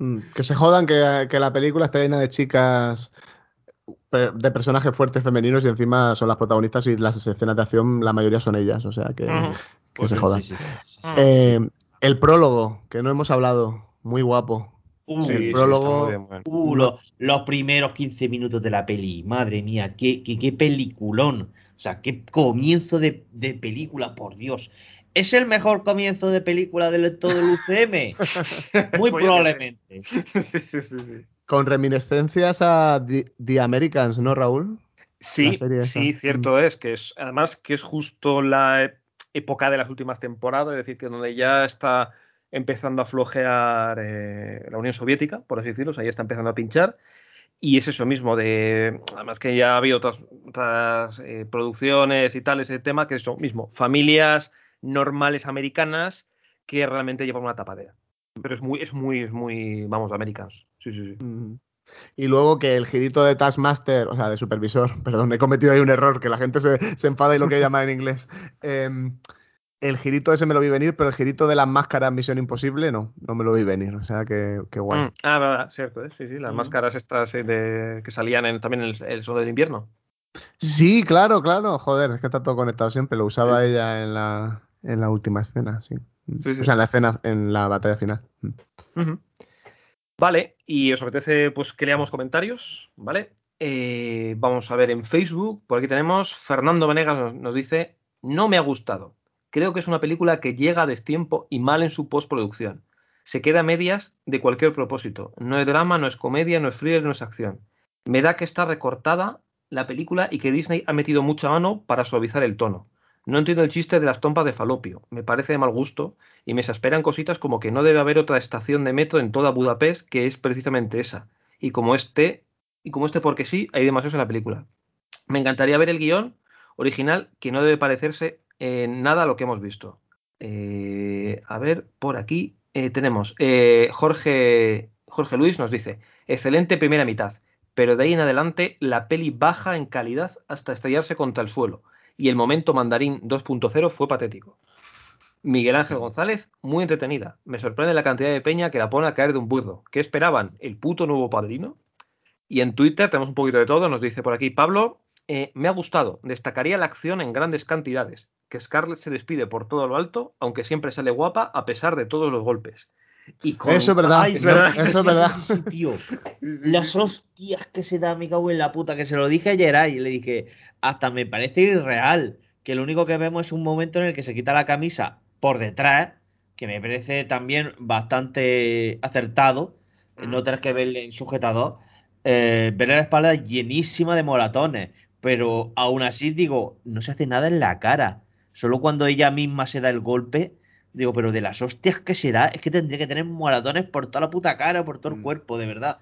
Mm, Que se jodan que, que la película está llena de chicas, de personajes fuertes femeninos y encima son las protagonistas y las escenas de acción, la mayoría son ellas, o sea que, que Pues se sí, jodan. sí, sí, sí, sí. Eh, el prólogo, que no hemos hablado, muy guapo. Uh, Sí, el prólogo, bien. Uh, los, los primeros 15 minutos de la peli, madre mía, qué, qué, qué peliculón. O sea, qué comienzo de, de película, por Dios. ¿Es el mejor comienzo de película de todo el UCM? Muy Pues probablemente. sí, sí, sí, sí. Con reminiscencias a The, The Americans, ¿no, Raúl? Sí, sí, cierto es que es además que es justo la e- época de las últimas temporadas, es decir, que donde ya está empezando a flojear eh, la Unión Soviética, por así decirlo, o sea, ya está empezando a pinchar. Y es eso mismo, de además que ya ha habido otras, otras eh, producciones y tal, ese tema, que es eso mismo, familias normales americanas que realmente llevan una tapadera. Pero es muy, es muy, es muy, vamos, americanos. Sí, sí, sí. Mm. Y luego que el girito de Taskmaster, o sea, de supervisor, perdón, he cometido ahí un error, que la gente se, se enfada y lo que llama en inglés. Em, el girito ese me lo vi venir, pero el girito de las máscaras Misión Imposible no, no me lo vi venir. O sea, que, que guay. Mm, Ah, verdad, cierto, ¿eh? sí, sí, las Mm. máscaras estas eh, de, que salían en- también en el, el sol del invierno. Sí, claro, claro. Joder, es que está todo conectado siempre. Lo usaba ella en la, en la última escena, sí. Sí, sí. O sea, en la escena, en la batalla final. Mm. Ujú. Vale, y os apetece pues que leamos comentarios, ¿vale? Eh, vamos a ver en Facebook, por aquí tenemos Fernando Venegas nos, nos dice, no me ha gustado. Creo que es una película que llega a destiempo y mal en su postproducción. Se queda a medias de cualquier propósito. No es drama, no es comedia, no es thriller, no es acción. Me da que está recortada la película y que Disney ha metido mucha mano para suavizar el tono. No entiendo el chiste de las trompas de falopio. Me parece de mal gusto y me exasperan cositas como que no debe haber otra estación de metro en toda Budapest que es precisamente esa. Y como este, y como este porque sí, hay demasiados en la película. Me encantaría ver el guion original que no debe parecerse en nada a lo que hemos visto. Eh, a ver, por aquí eh, tenemos eh, Jorge, Jorge Luis nos dice, excelente primera mitad, pero de ahí en adelante la peli baja en calidad hasta estrellarse contra el suelo y el momento mandarín 2.0 fue patético. Miguel Ángel González, muy entretenida. Me sorprende la cantidad de peña que la pone a caer de un burro. ¿Qué esperaban? ¿El puto nuevo padrino? Y en Twitter tenemos un poquito de todo. Nos dice por aquí Pablo, eh, me ha gustado. Destacaría la acción en grandes cantidades. Que Scarlett se despide por todo lo alto, aunque siempre sale guapa a pesar de todos los golpes. Y con- Eso es verdad. Ay, Es verdad. Eso es verdad. Sí, sí, sí, tío. Las hostias que se da, me cago en la puta, que se lo dije ayer ahí, le dije, hasta me parece irreal, que lo único que vemos es un momento en el que se quita la camisa por detrás, que me parece también bastante acertado, no tener que verle en sujetador, eh, ver la espalda llenísima de moratones, pero aún así digo, no se hace nada en la cara, solo cuando ella misma se da el golpe, digo, pero de las hostias que se da, es que tendría que tener moratones por toda la puta cara, por todo el cuerpo, de verdad.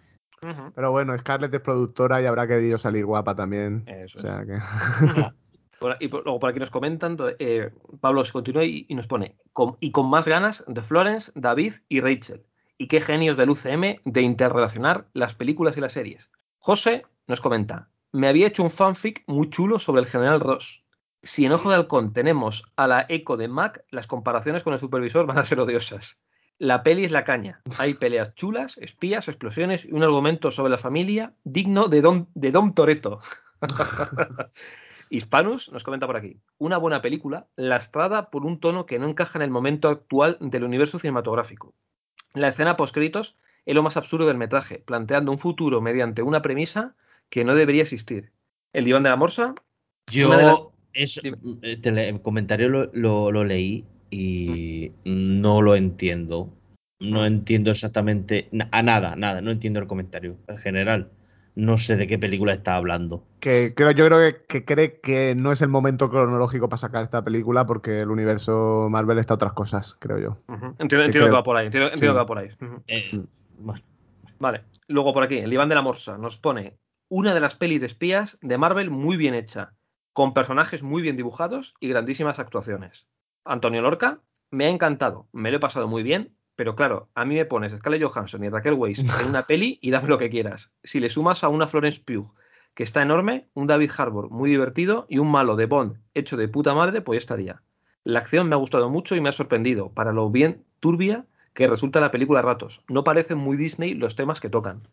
Pero bueno, Scarlett es productora y habrá querido salir guapa también. Eso o sea que. Por- y por- luego por aquí nos comentan, eh, Pablo se continúa y, y nos pone, con- y con más ganas de Florence, David y Rachel. Y qué genios del UCM de interrelacionar las películas y las series. José nos comenta, me había hecho un fanfic muy chulo sobre el general Ross. Si en Ojo de Halcón tenemos a la eco de Mac, las comparaciones con el supervisor van a ser odiosas. La peli es la caña. Hay peleas chulas, espías, explosiones y un argumento sobre la familia digno de Don, de Dom Toretto. Hispanus nos comenta por aquí. Una buena película, lastrada por un tono que no encaja en el momento actual del universo cinematográfico. La escena postcritos es lo más absurdo del metraje, planteando un futuro mediante una premisa que no debería existir. El diván de la morsa. Yo, eso, eh, el comentario lo, lo- lo leí y no lo entiendo. No entiendo exactamente a nada, nada. No entiendo el comentario en general. No sé de qué película está hablando. que creo, yo creo que, que cree que no es el momento cronológico para sacar esta película porque el universo Marvel está a otras cosas, creo yo. Entiendo, entiendo creo- que va por ahí. Entiendo, entiendo sí. que va por ahí. Eh, bueno. Vale. Luego por aquí, el diván de la morsa nos pone una de las pelis de espías de Marvel muy bien hecha, con personajes muy bien dibujados y grandísimas actuaciones. Antonio Lorca, me ha encantado, me lo he pasado muy bien, pero claro, a mí me pones Scarlett Johansson y Raquel Weisz en una peli y dame lo que quieras. Si le sumas a una Florence Pugh, que está enorme, un David Harbour muy divertido y un malo de Bond hecho de puta madre, pues ya estaría. La acción me ha gustado mucho y me ha sorprendido, para lo bien turbia que resulta la película a ratos. No parecen muy Disney los temas que tocan.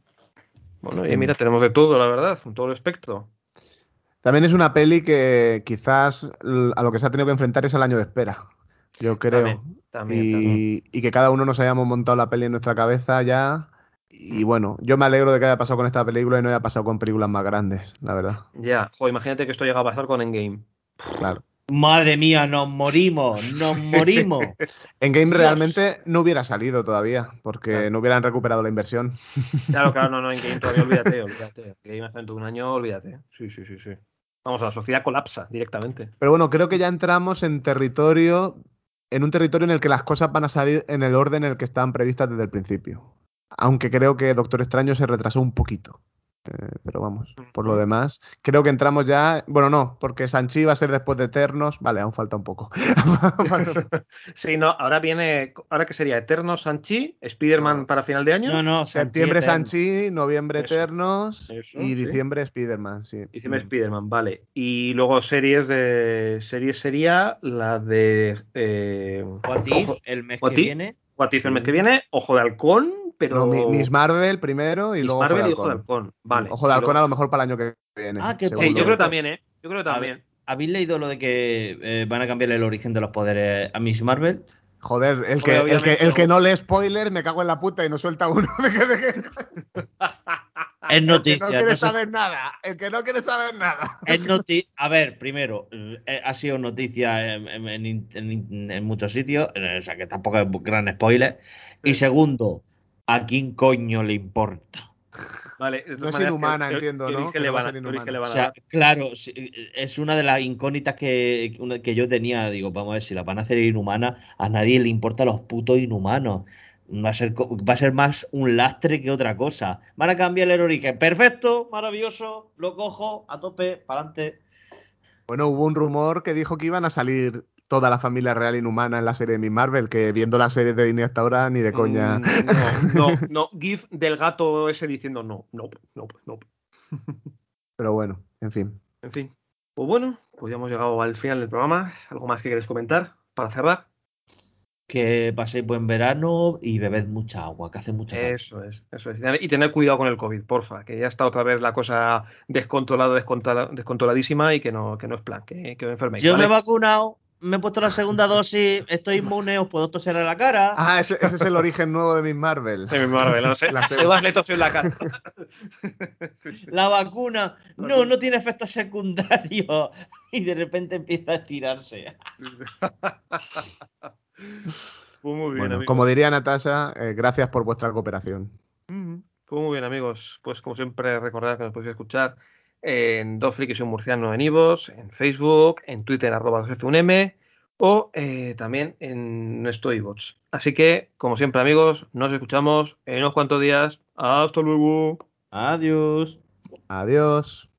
Bueno, y mira, tenemos de todo, la verdad, en todo el espectro. También es una peli que quizás a lo que se ha tenido que enfrentar es al año de espera. Yo creo. También, también, y, también. y que cada uno nos hayamos montado la peli en nuestra cabeza ya. Y bueno, yo me alegro de que haya pasado con esta película y no haya pasado con películas más grandes, la verdad. Ya, jo, imagínate que esto llega a pasar con Endgame. Claro. Madre mía, nos morimos, nos morimos. En Game Dios. realmente no hubiera salido todavía, porque no hubieran recuperado la inversión. Claro, claro, no, no, Endgame todavía olvídate, olvídate. Endgame hace un año, olvídate. Sí, sí, sí, sí. Vamos, la sociedad colapsa directamente. Pero bueno, creo que ya entramos en territorio, en un territorio en el que las cosas van a salir en el orden en el que estaban previstas desde el principio. Aunque creo que Doctor Extraño se retrasó un poquito. Eh, pero vamos, por lo demás, creo que entramos ya. Bueno, no, porque Sanchi va a ser después de Eternos. Vale, aún falta un poco. Sí, no, ahora viene, ahora que sería Eterno Sanchi, Spider-Man para final de año. No, no, Septiembre. Sanchi, noviembre Eso, Eternos eso, y sí. diciembre Spider-Man, sí. Diciembre Mm. Spider-Man, vale. Y luego series de. Series sería la de. Eh, What If, Ojo- el mes que If, viene. What If el mes que viene, Ojo de Halcón, pero. No, Mi- Miss Marvel primero y Miss luego Marvel Ojo de y Ojo de Halcón. Vale. Ojo de Halcón luego- a lo mejor para el año que viene. Ah, que Sí, yo creo también, ¿eh? Yo creo también. ¿Habéis leído lo de que eh, van a cambiar el origen de los poderes a Miss Marvel? Joder, el Joder, que, el, que, el que no. no lee spoilers me cago en la puta y no suelta uno. Es el que noticia. no quiere no saber nada. El que no quiere saber nada. es noti- A ver, primero, eh, ha sido noticia en, en- en- en- en muchos sitios, eh, o sea que tampoco es gran spoiler. Y segundo, ¿a quién coño le importa? Vale, No es inhumana, ¿qué- entiendo, ¿no? Que le va a a- O sea, claro, es una de las incógnitas que, que yo tenía. Digo, vamos a ver, si la van a hacer inhumana, a nadie le importa los putos inhumanos. Va a ser, va a ser más un lastre que otra cosa. Van a cambiar el origen. Perfecto, maravilloso, lo cojo, a tope, para adelante. Bueno, hubo un rumor que dijo que iban a salir toda la familia real inhumana en la serie de Miss Marvel, que viendo la serie de Disney hasta ahora ni de coña. Mm, no, no, no. GIF del gato ese diciendo no, no, no, no. Pero bueno, en fin. En fin. Pues bueno, pues ya hemos llegado al final del programa. ¿Algo más que queréis comentar para cerrar? Que paséis buen verano y bebed mucha agua, que hace mucha calor. Eso es, eso es. Y tener cuidado con el COVID, porfa, que ya está otra vez la cosa descontrolada, descontrola- descontroladísima y que no, que no es plan, que, que os enferméis. Yo me he vacunado, me he puesto la segunda dosis, estoy inmune, os puedo toser en la cara. Ah, ese, ese es el origen nuevo de Miss Marvel. De mi Marvel, no sé. La tosió en la cara. La vacuna, no, no tiene efectos secundarios. Y de repente empieza a estirarse. Pues muy bien, Bueno, amigos. como diría Natasha, eh, gracias por vuestra cooperación. Ujú. Pues muy bien, amigos. Pues como siempre, recordad que nos podéis escuchar en Dos Frikis y un Murciano en Ivos, en Facebook, en Twitter, arroba F1M, o eh, también en nuestro iVoox. Así que, como siempre, amigos, nos escuchamos en unos cuantos días. Hasta luego. Adiós. Adiós.